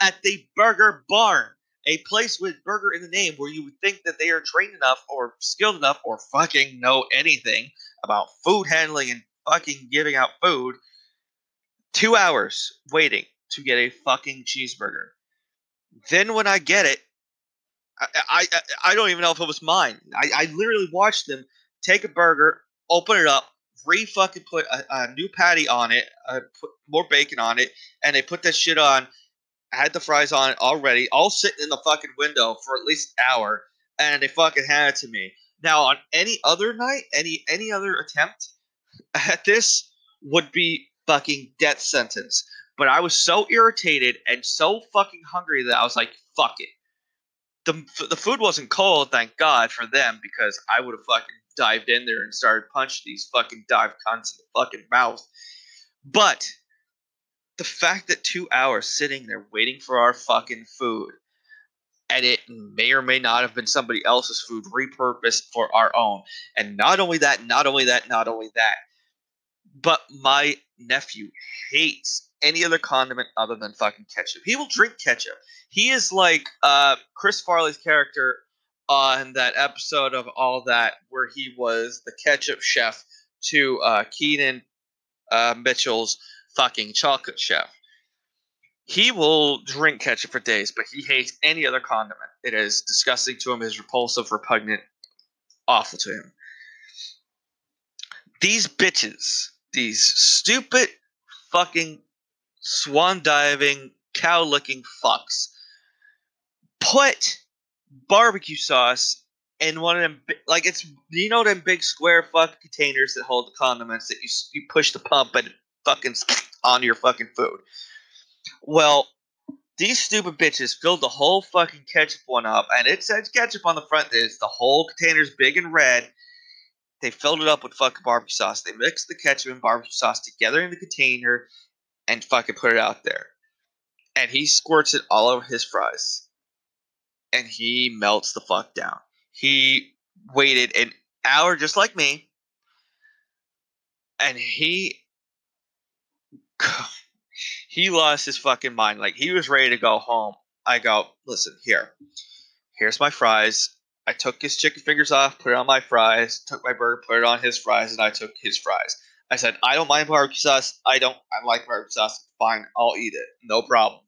at the Burger Barn, a place with burger in the name, where you would think that they are trained enough or skilled enough or fucking know anything about food handling and fucking giving out food. Two hours waiting to get a fucking cheeseburger. Then when I get it, I, I, I don't even know if it was mine. I, I literally watched them take a burger, open it up, re fucking put a, a new patty on it, uh, put more bacon on it, and they put that shit on. I had the fries on it already, all sitting in the fucking window for at least an hour, and they fucking had it to me. Now on any other night, any any other attempt at this would be fucking death sentence. But I was so irritated and so fucking hungry that I was like, fuck it. The, the food wasn't cold, thank God for them, because I would have fucking dived in there and started punching these fucking dive cunts in the fucking mouth. But the fact that two hours sitting there waiting for our fucking food, and it may or may not have been somebody else's food repurposed for our own. And not only that, not only that, not only that, but my nephew hates any other condiment other than fucking ketchup. He will drink ketchup. He is like uh, Chris Farley's character on that episode of All That, where he was the ketchup chef to uh, Kenan uh, Mitchell's fucking chocolate chef. He will drink ketchup for days, but he hates any other condiment. It is disgusting to him, is repulsive, repugnant, awful to him. These bitches, these stupid fucking swan diving, cow looking fucks put barbecue sauce in one of them, like it's you know them big square fuck containers that hold the condiments that you you push the pump and fucking on your fucking food. Well, these stupid bitches filled the whole fucking ketchup one up, and it says ketchup on the front. It's the whole container's big and red. They filled it up with fucking barbecue sauce. They mixed the ketchup and barbecue sauce together in the container and fucking put it out there. And he squirts it all over his fries. And he melts the fuck down. He waited an hour just like me. And he he lost his fucking mind. Like he was ready to go home. I go, listen, here. Here's my fries. I took his chicken fingers off, put it on my fries, took my burger, put it on his fries, and I took his fries. I said, I don't mind barbecue sauce. I don't. I like barbecue sauce. Fine, I'll eat it. No problem.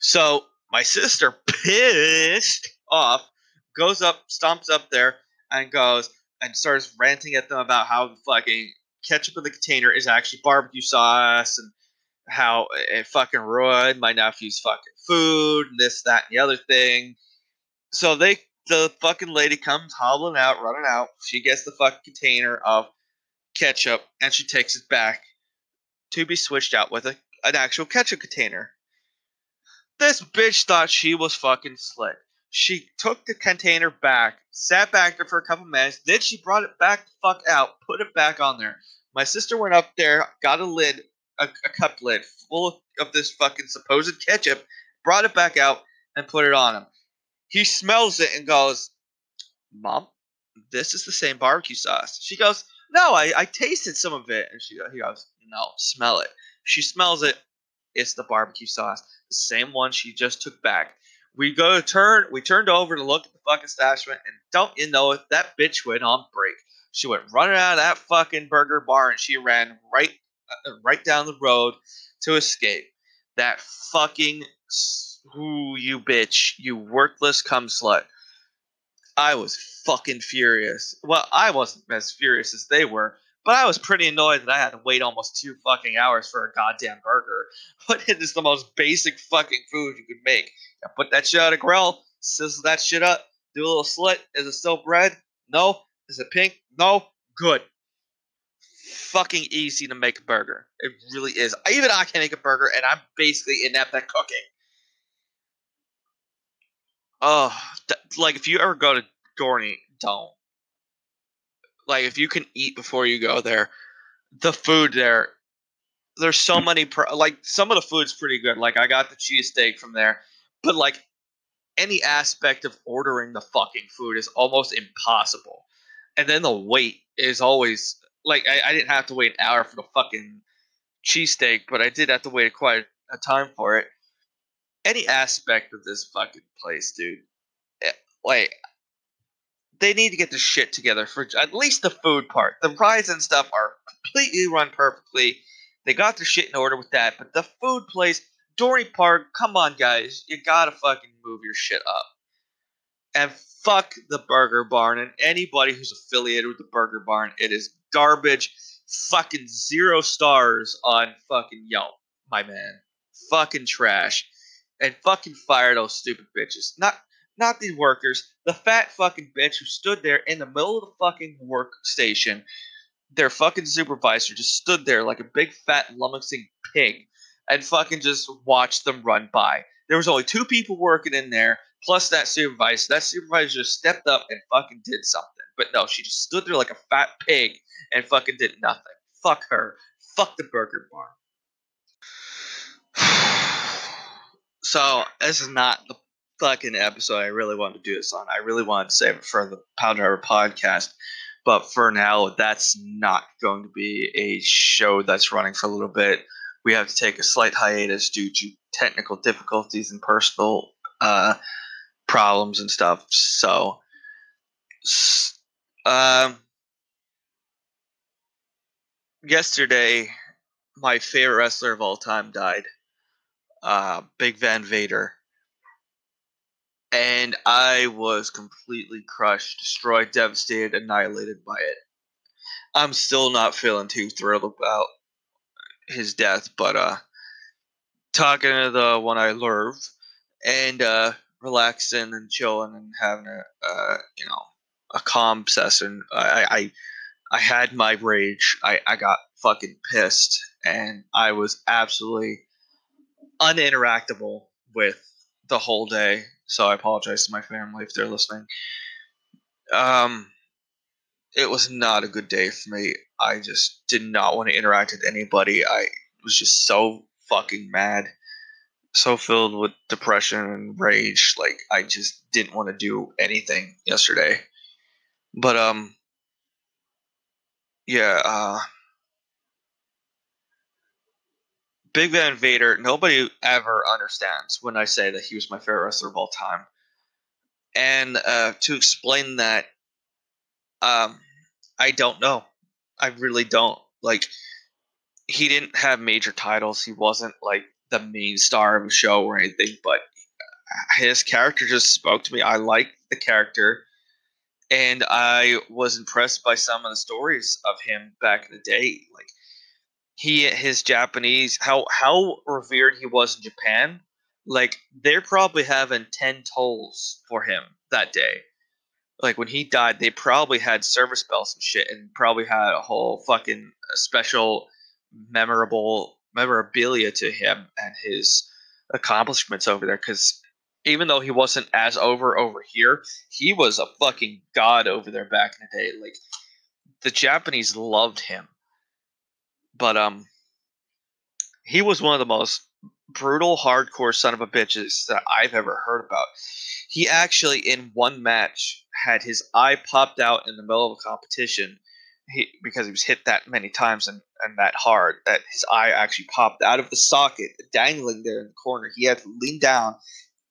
So my sister, pissed off, goes up, stomps up there, and goes and starts ranting at them about how the fucking ketchup in the container is actually barbecue sauce and how it fucking ruined my nephew's fucking food and this, that, and the other thing. So they, the fucking lady comes hobbling out, running out. She gets the fucking container of ketchup and she takes it back to be switched out with a, an actual ketchup container. This bitch thought she was fucking slick. She took the container back, sat back there for a couple minutes, then she brought it back the fuck out, put it back on there. My sister went up there, got a lid, a, a cup lid full of this fucking supposed ketchup, brought it back out, and put it on him. He smells it and goes, Mom, this is the same barbecue sauce. She goes, no, I, I tasted some of it. And she he goes, no, smell it. She smells it. It's the barbecue sauce, the same one she just took back. We go to turn. We turned over to look at the fucking establishment, and don't you know it? That bitch went on break. She went running out of that fucking burger bar, and she ran right, uh, right down the road to escape. that fucking ooh, you bitch, you worthless cum slut. I was fucking furious. Well, I wasn't as furious as they were, but I was pretty annoyed that I had to wait almost two fucking hours for a goddamn burger. But it is the most basic fucking food you could make. You put that shit on a grill, sizzle that shit up, do a little slit. Is it still red? No. Is it pink? No. Good. Fucking easy to make a burger. It really is. Even I can make a burger, and I'm basically inept at cooking. Oh, th- like if you ever go to Dorney, don't. Like if you can eat before you go there, the food there, there's so hmm. many. Pro- like some of the food's pretty good. Like I got the cheesesteak from there, but like any aspect of ordering the fucking food is almost impossible. And then the wait is always like I, I didn't have to wait an hour for the fucking cheesesteak, but I did have to wait quite a time for it. Any aspect of this fucking place, dude, eh, like they need to get the shit together for at least the food part. The rides and stuff are completely run perfectly. They got their shit in order with that, but the food place, Dorney Park, come on, guys, you gotta fucking move your shit up. And fuck the Burger Barn and anybody who's affiliated with the Burger Barn. It is garbage. Fucking zero stars on fucking Yelp, my man. Fucking trash. And fucking fire those stupid bitches. Not not the workers. The fat fucking bitch who stood there in the middle of the fucking workstation. Their fucking supervisor just stood there like a big fat lummoxing pig and fucking just watched them run by. There was only two people working in there, plus that supervisor. That supervisor just stepped up and fucking did something. But no, she just stood there like a fat pig and fucking did nothing. Fuck her. Fuck the burger barn. So this is not the fucking episode I really wanted to do this on. I really wanted to save it for the Pile Driver podcast. But for now, that's not going to be a show that's running for a little bit. We have to take a slight hiatus due to technical difficulties and personal uh, problems and stuff. So, um, yesterday, my favorite wrestler of all time died. Uh, Big Van Vader. And I was completely crushed, destroyed, devastated, annihilated by it. I'm still not feeling too thrilled about his death, but uh, talking to the one I love and uh, relaxing and chilling and having a uh, you know a calm session. I I, I had my rage. I, I got fucking pissed, and I was absolutely uninteractable with the whole day. So I apologize to my family if they're listening. Um, it was not a good day for me. I just did not want to interact with anybody. I was just so fucking mad, so filled with depression and rage. Like I just didn't want to do anything yesterday. But um, yeah. Uh, Big Van Vader. Nobody ever understands when I say that he was my favorite wrestler of all time. And uh, to explain that, um, I don't know. I really don't. Like, he didn't have major titles. He wasn't like the main star of a show or anything, but his character just spoke to me. I liked the character, and I was impressed by some of the stories of him back in the day. Like he, his Japanese, how how revered he was in Japan. Like they're probably having ten tolls for him that day like when he died, they probably had service bells and shit, and probably had a whole fucking uh, special, memorable memorabilia to him and his accomplishments over there. Because even though he wasn't as over over here, he was a fucking god over there back in the day. Like the Japanese loved him, but um, he was one of the most brutal, hardcore son of a bitches that I've ever heard about. He actually, in one match, had his eye popped out in the middle of a competition he, because he was hit that many times and, and that hard that his eye actually popped out of the socket, dangling there in the corner. He had to lean down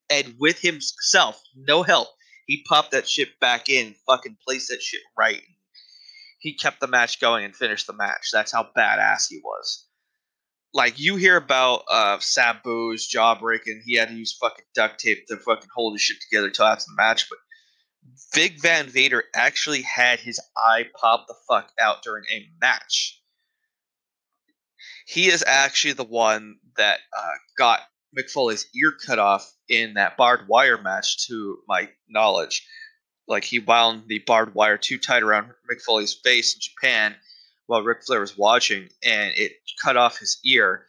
and with himself, no help, he popped that shit back in, fucking placed that shit right. He kept the match going and finished the match. That's how badass he was. like you hear about uh Sabu's jaw breaking, he had to use fucking duct tape to fucking hold his shit together till after the match, but Big Van Vader actually had his eye pop the fuck out during a match. He is actually the one that uh, got Mick Foley's ear cut off in that barbed wire match, to my knowledge. Like he wound the barbed wire too tight around Mick Foley's face in Japan while Ric Flair was watching, and it cut off his ear.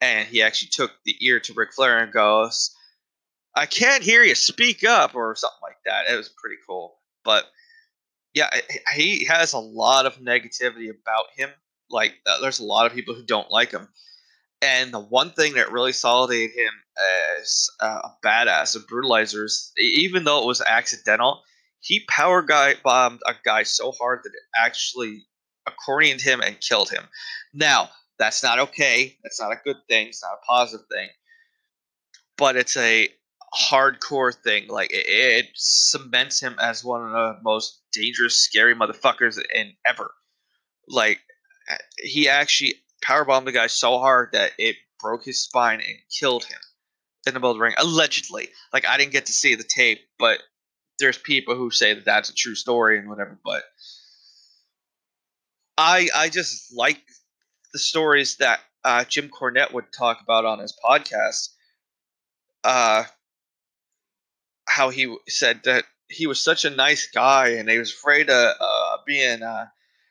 And he actually took the ear to Ric Flair and goes, "I can't hear you. Speak up," or something like that. It was pretty cool. But yeah, he has a lot of negativity about him. Like, uh, there's a lot of people who don't like him. And the one thing that really solidified him as uh, a badass a brutalizer, is even though it was accidental, he power guy bombed a guy so hard that it actually accordioned him and killed him. Now, that's not okay. That's not a good thing. It's not a positive thing. But it's a hardcore thing. Like it, it cements him as one of the most dangerous, scary motherfuckers in ever. Like he actually powerbombed the guy so hard that it broke his spine and killed him in the middle of the ring. Allegedly, like I didn't get to see the tape, but there's people who say that that's a true story and whatever. But I I just like the stories that uh, Jim Cornette would talk about on his podcast. Uh, how he said that he was such a nice guy and he was afraid of uh, being uh,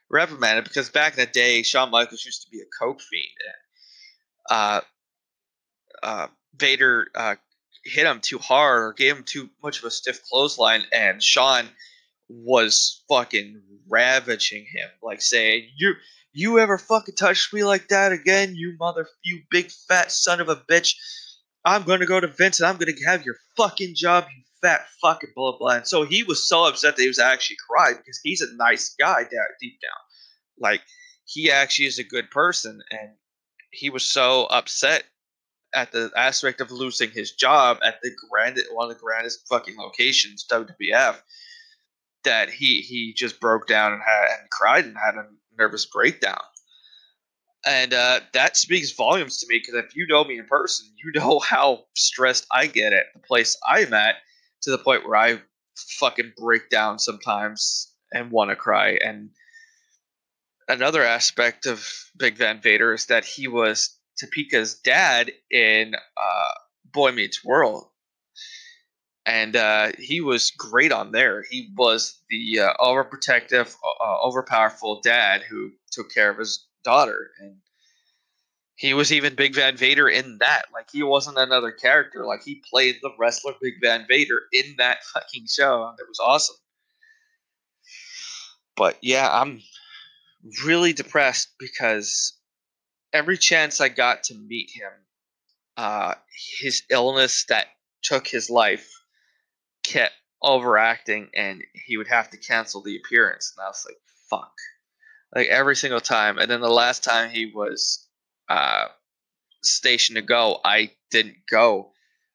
reprimanded because back in the day, Shawn Michaels used to be a coke fiend. And, uh, uh, Vader hit him too hard or gave him too much of a stiff clothesline, and Shawn was fucking ravaging him, like saying, "You, you ever fucking touch me like that again, you mother, you big fat son of a bitch." I'm gonna go to Vince and I'm gonna have your fucking job, you fat fucking blah blah. And so he was so upset that he was actually crying because he's a nice guy down deep down. Like he actually is a good person, and he was so upset at the aspect of losing his job at the grand one of the grandest fucking locations, WWF, that he he just broke down and had and cried and had a nervous breakdown. And uh, that speaks volumes to me because if you know me in person, you know how stressed I get at the place I'm at to the point where I fucking break down sometimes and want to cry. And another aspect of Big Van Vader is that he was Topanga's dad in uh, Boy Meets World. And uh, he was great on there. He was the uh, overprotective, uh, overpowerful dad who took care of his daughter. And he was even Big Van Vader in that. Like he wasn't another character. Like he played the wrestler Big Van Vader in that fucking show. It was awesome. But yeah, I'm really depressed because every chance I got to meet him, uh, his illness that took his life kept overacting, and he would have to cancel the appearance. And I was like, "Fuck!" Like every single time. And then the last time he was uh, station to go, I didn't go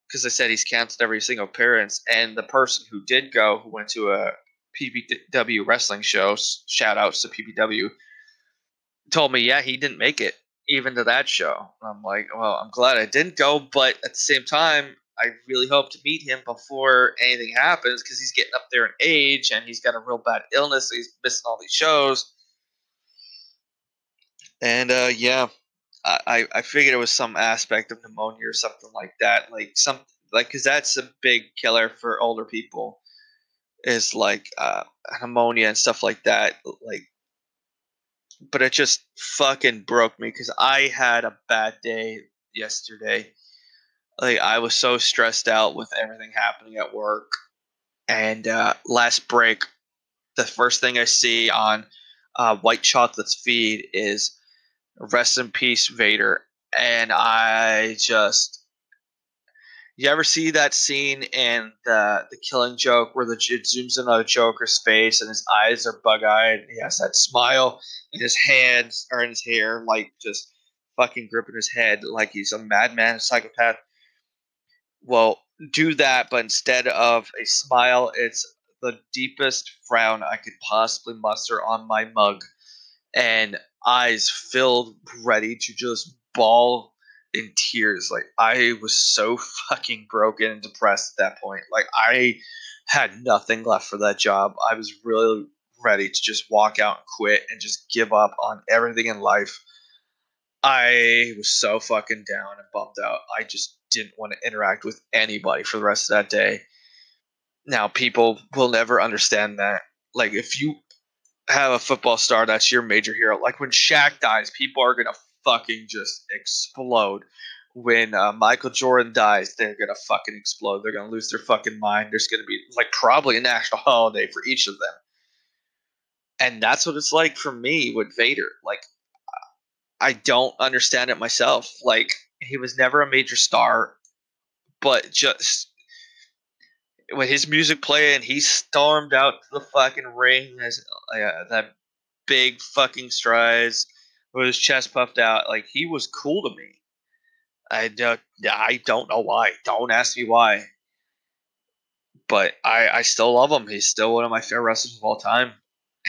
because I said he's canceled every single appearance. And the person who did go, who went to a PPW wrestling show, shout outs to PPW, told me, yeah, he didn't make it even to that show. I'm like, well, I'm glad I didn't go, but at the same time, I really hope to meet him before anything happens because he's getting up there in age and he's got a real bad illness. So he's missing all these shows. And uh, yeah, I, I figured it was some aspect of pneumonia or something like that. Like some like because that's a big killer for older people is like uh, pneumonia and stuff like that. Like, but it just fucking broke me because I had a bad day yesterday. Like I was so stressed out with everything happening at work, and uh, last break, the first thing I see on uh, White Chocolate's feed is Rest in peace, Vader. And I just. You ever see that scene in the the Killing Joke where the it zooms in on the Joker's face and his eyes are bug eyed and he has that smile and his hands are in his hair like just fucking gripping his head like he's a madman, a psychopath. Well, do that, but instead of a smile, it's the deepest frown I could possibly muster on my mug, and eyes filled, ready to just ball in tears. Like I was so fucking broken and depressed at that point. Like I had nothing left for that job. I was really ready to just walk out and quit and just give up on everything in life. I was so fucking down and bummed out. I just didn't want to interact with anybody for the rest of that day. Now, people will never understand that. Like, if you have a football star that's your major hero, like when Shaq dies, people are gonna fucking just explode. When uh, Michael Jordan dies, they're gonna fucking explode. They're gonna lose their fucking mind. There's gonna be like probably a national holiday for each of them. And that's what it's like for me with Vader. Like, I don't understand it myself. Like, he was never a major star, but just when his music played and he stormed out to the fucking ring as uh, that big fucking strides with his chest puffed out, like he was cool to me. I don't, I don't know why. Don't ask me why. But I, I still love him. He's still one of my favorite wrestlers of all time.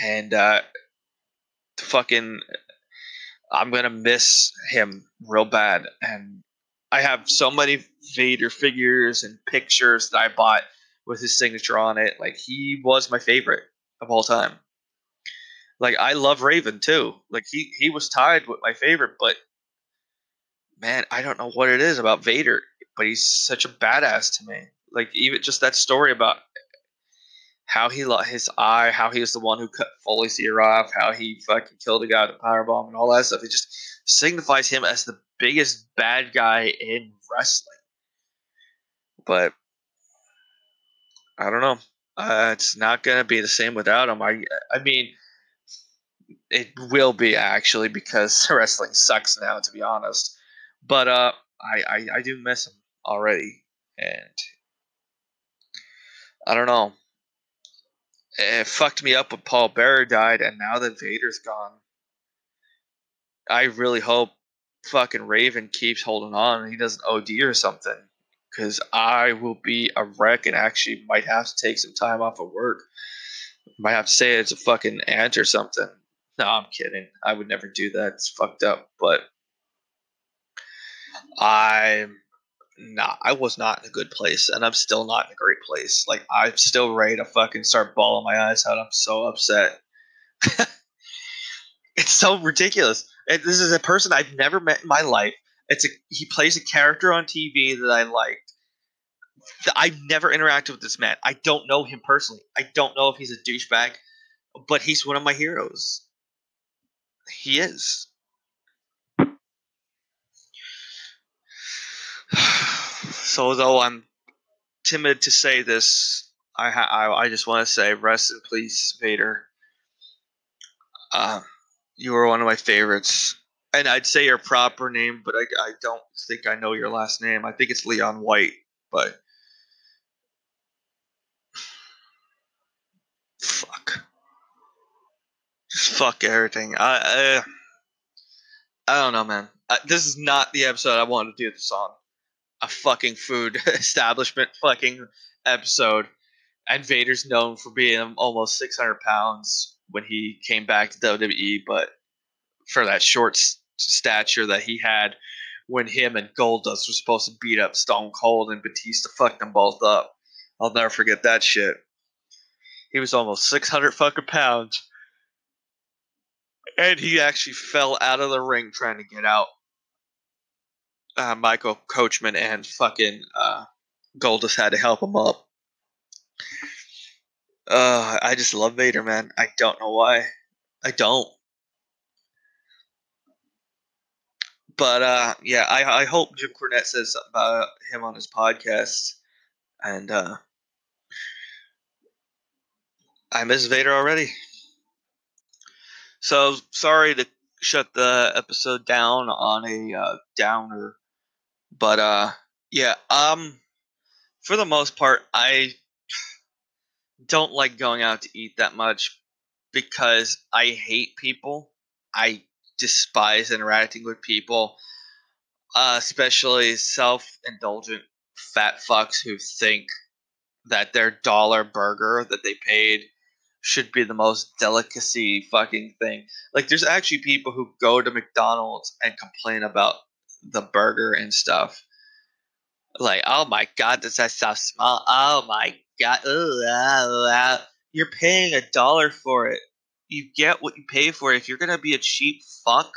And uh, fucking, I'm gonna miss him real bad. And I have so many Vader figures and pictures that I bought with his signature on it. Like he was my favorite of all time. Like I love Raven too. Like he he was tied with my favorite, but man, I don't know what it is about Vader, but he's such a badass to me. Like even just that story about how he lost his eye, how he was the one who cut Foley's ear off, how he fucking killed a guy with a power bomb, and all that stuff. It just signifies him as the biggest bad guy in wrestling. But I don't know. Uh, it's not gonna be the same without him. I I mean, it will be actually because wrestling sucks now, to be honest. But uh, I, I I do miss him already, and I don't know. It fucked me up when Paul Bearer died, and now that Vader's gone, I really hope fucking Raven keeps holding on and he doesn't OD or something because I will be a wreck and actually might have to take some time off of work. Might have to say it's a fucking ant or something. No, I'm kidding. I would never do that. It's fucked up. But I'm not. I was not in a good place, and I'm still not in a great place. Like I'm still ready to fucking start bawling my eyes out. I'm so upset. it's so ridiculous. And this is a person I've never met in my life. It's a he plays a character on TV that I like. I've never interacted with this man. I don't know him personally. I don't know if he's a douchebag, but he's one of my heroes. He is. so though I'm timid to say this, I ha- I, I just want to say rest in peace, Vader. Uh, you were one of my favorites, and I'd say your proper name, but I, I don't think I know your last name. I think it's Leon White, but fuck, fuck everything. I I, I don't know, man. I, this is not the episode I wanted to do this on. A fucking food establishment fucking episode, and Vader's known for being almost six hundred pounds when he came back to WWE, but for that short stature that he had when him and Goldust were supposed to beat up Stone Cold and Batista fucked them both up. I'll never forget that shit. He was almost 600 fucking pounds. And he actually fell out of the ring trying to get out. Uh, Michael Coachman and fucking uh, Goldust had to help him up. Uh, I just love Vader, man. I don't know why. I don't. But uh, yeah, I, I hope Jim Cornette says something about him on his podcast. And uh, I miss Vader already. So sorry to shut the episode down on a uh, downer, but uh, yeah, um, for the most part, I don't like going out to eat that much because I hate people. I despise interacting with people, uh, especially self-indulgent fat fucks who think that their dollar burger that they paid should be the most delicacy fucking thing. Like, there's actually people who go to McDonald's and complain about the burger and stuff. Like, oh my god, does that so small. Oh my god, Ooh, ah, ah. you're paying a dollar for it. You get what you pay for. If you're gonna be a cheap fuck,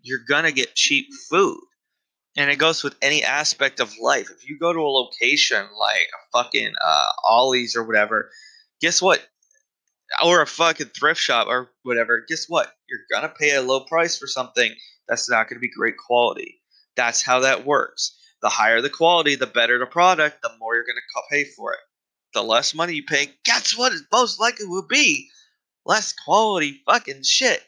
you're gonna get cheap food. And it goes with any aspect of life. If you go to a location like a fucking uh, Ollie's or whatever, guess what? Or a fucking thrift shop or whatever, guess what? You're gonna pay a low price for something that's not gonna be great quality. That's how that works. The higher the quality, the better the product, the more you're gonna pay for it. The less money you pay, guess what? It most likely will be less quality fucking shit.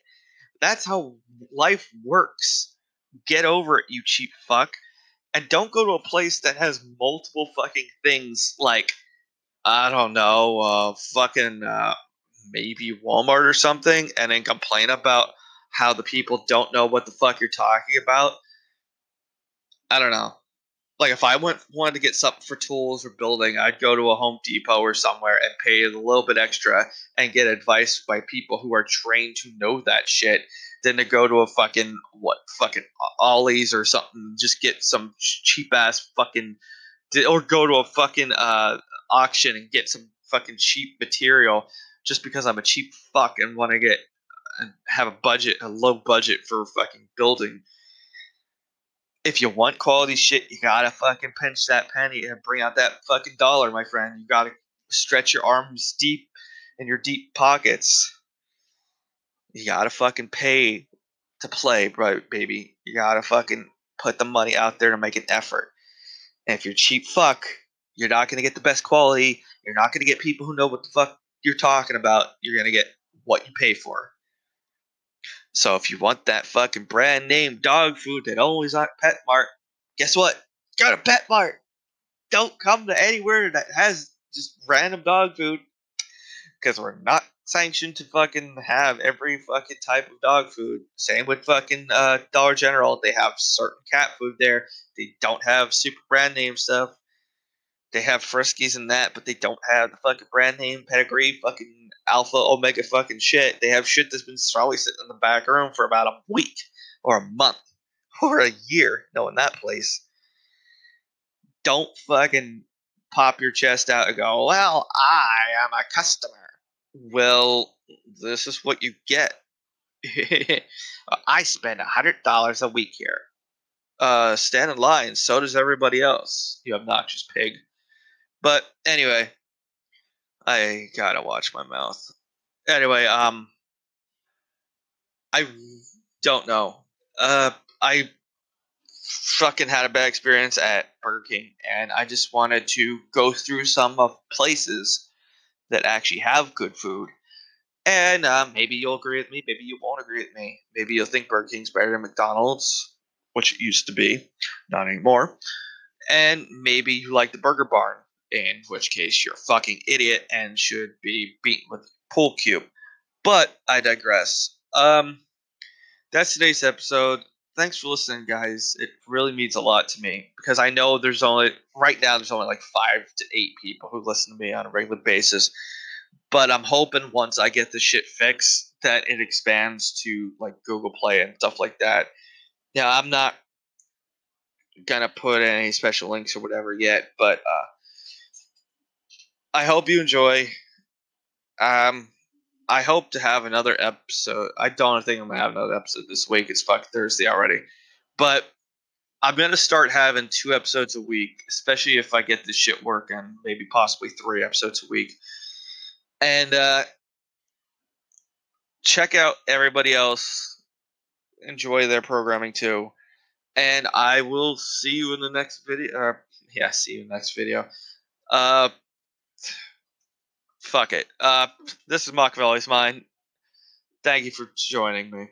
That's how life works. Get over it, you cheap fuck. And don't go to a place that has multiple fucking things like, I don't know, uh, fucking uh, maybe Walmart or something, and then complain about how the people don't know what the fuck you're talking about. I don't know. Like if I went wanted to get something for tools or building, I'd go to a Home Depot or somewhere and pay a little bit extra and get advice by people who are trained to know that shit than to go to a fucking what fucking Ollie's or something, just get some cheap ass fucking, or go to a fucking uh, auction and get some fucking cheap material just because I'm a cheap fuck and want to get and have a budget, a low budget for fucking building. If you want quality shit, you gotta fucking pinch that penny and bring out that fucking dollar, my friend. You gotta stretch your arms deep in your deep pockets. You gotta fucking pay to play, bro, baby. You gotta fucking put the money out there to make an effort. And if you're cheap fuck, you're not gonna get the best quality. You're not gonna get people who know what the fuck you're talking about. You're gonna get what you pay for. So if you want that fucking brand name dog food that always on Pet Mart, guess what? Go to Pet Mart. Don't come to anywhere that has just random dog food because we're not sanctioned to fucking have every fucking type of dog food. Same with fucking uh, Dollar General. They have certain cat food there. They don't have super brand name stuff. They have Friskies and that, but they don't have the fucking brand name pedigree, fucking alpha, omega fucking shit. They have shit that's been probably sitting in the back room for about a week or a month or a year, knowing that place. Don't fucking pop your chest out and go, well, I am a customer. Well, this is what you get. I spend a hundred dollars a week here. Uh, stand in line. So does everybody else. You obnoxious pig. But anyway, I gotta watch my mouth. Anyway, um, I don't know. Uh, I fucking had a bad experience at Burger King, and I just wanted to go through some of places that actually have good food. And uh, maybe you'll agree with me, maybe you won't agree with me. Maybe you'll think Burger King's better than McDonald's, which it used to be, not anymore. And maybe you like the Burger Barn, in which case you're a fucking idiot and should be beaten with a pool cube. But I digress. Um, that's today's episode. Thanks for listening, guys. It really means a lot to me because I know there's only right now there's only like five to eight people who listen to me on a regular basis. But I'm hoping once I get this shit fixed that it expands to like Google Play and stuff like that. Now I'm not gonna put any special links or whatever yet, but uh, I hope you enjoy. Um, I hope to have another episode. I don't think I'm gonna have another episode this week. It's fucking Thursday already, but I'm gonna start having two episodes a week, especially if I get this shit working. Maybe possibly three episodes a week, and uh, check out everybody else. Enjoy their programming too, and I will see you in the next video. Uh, yeah, see you in the next video. Uh, fuck it. Uh, this is Machiavelli's Mind. Thank you for joining me.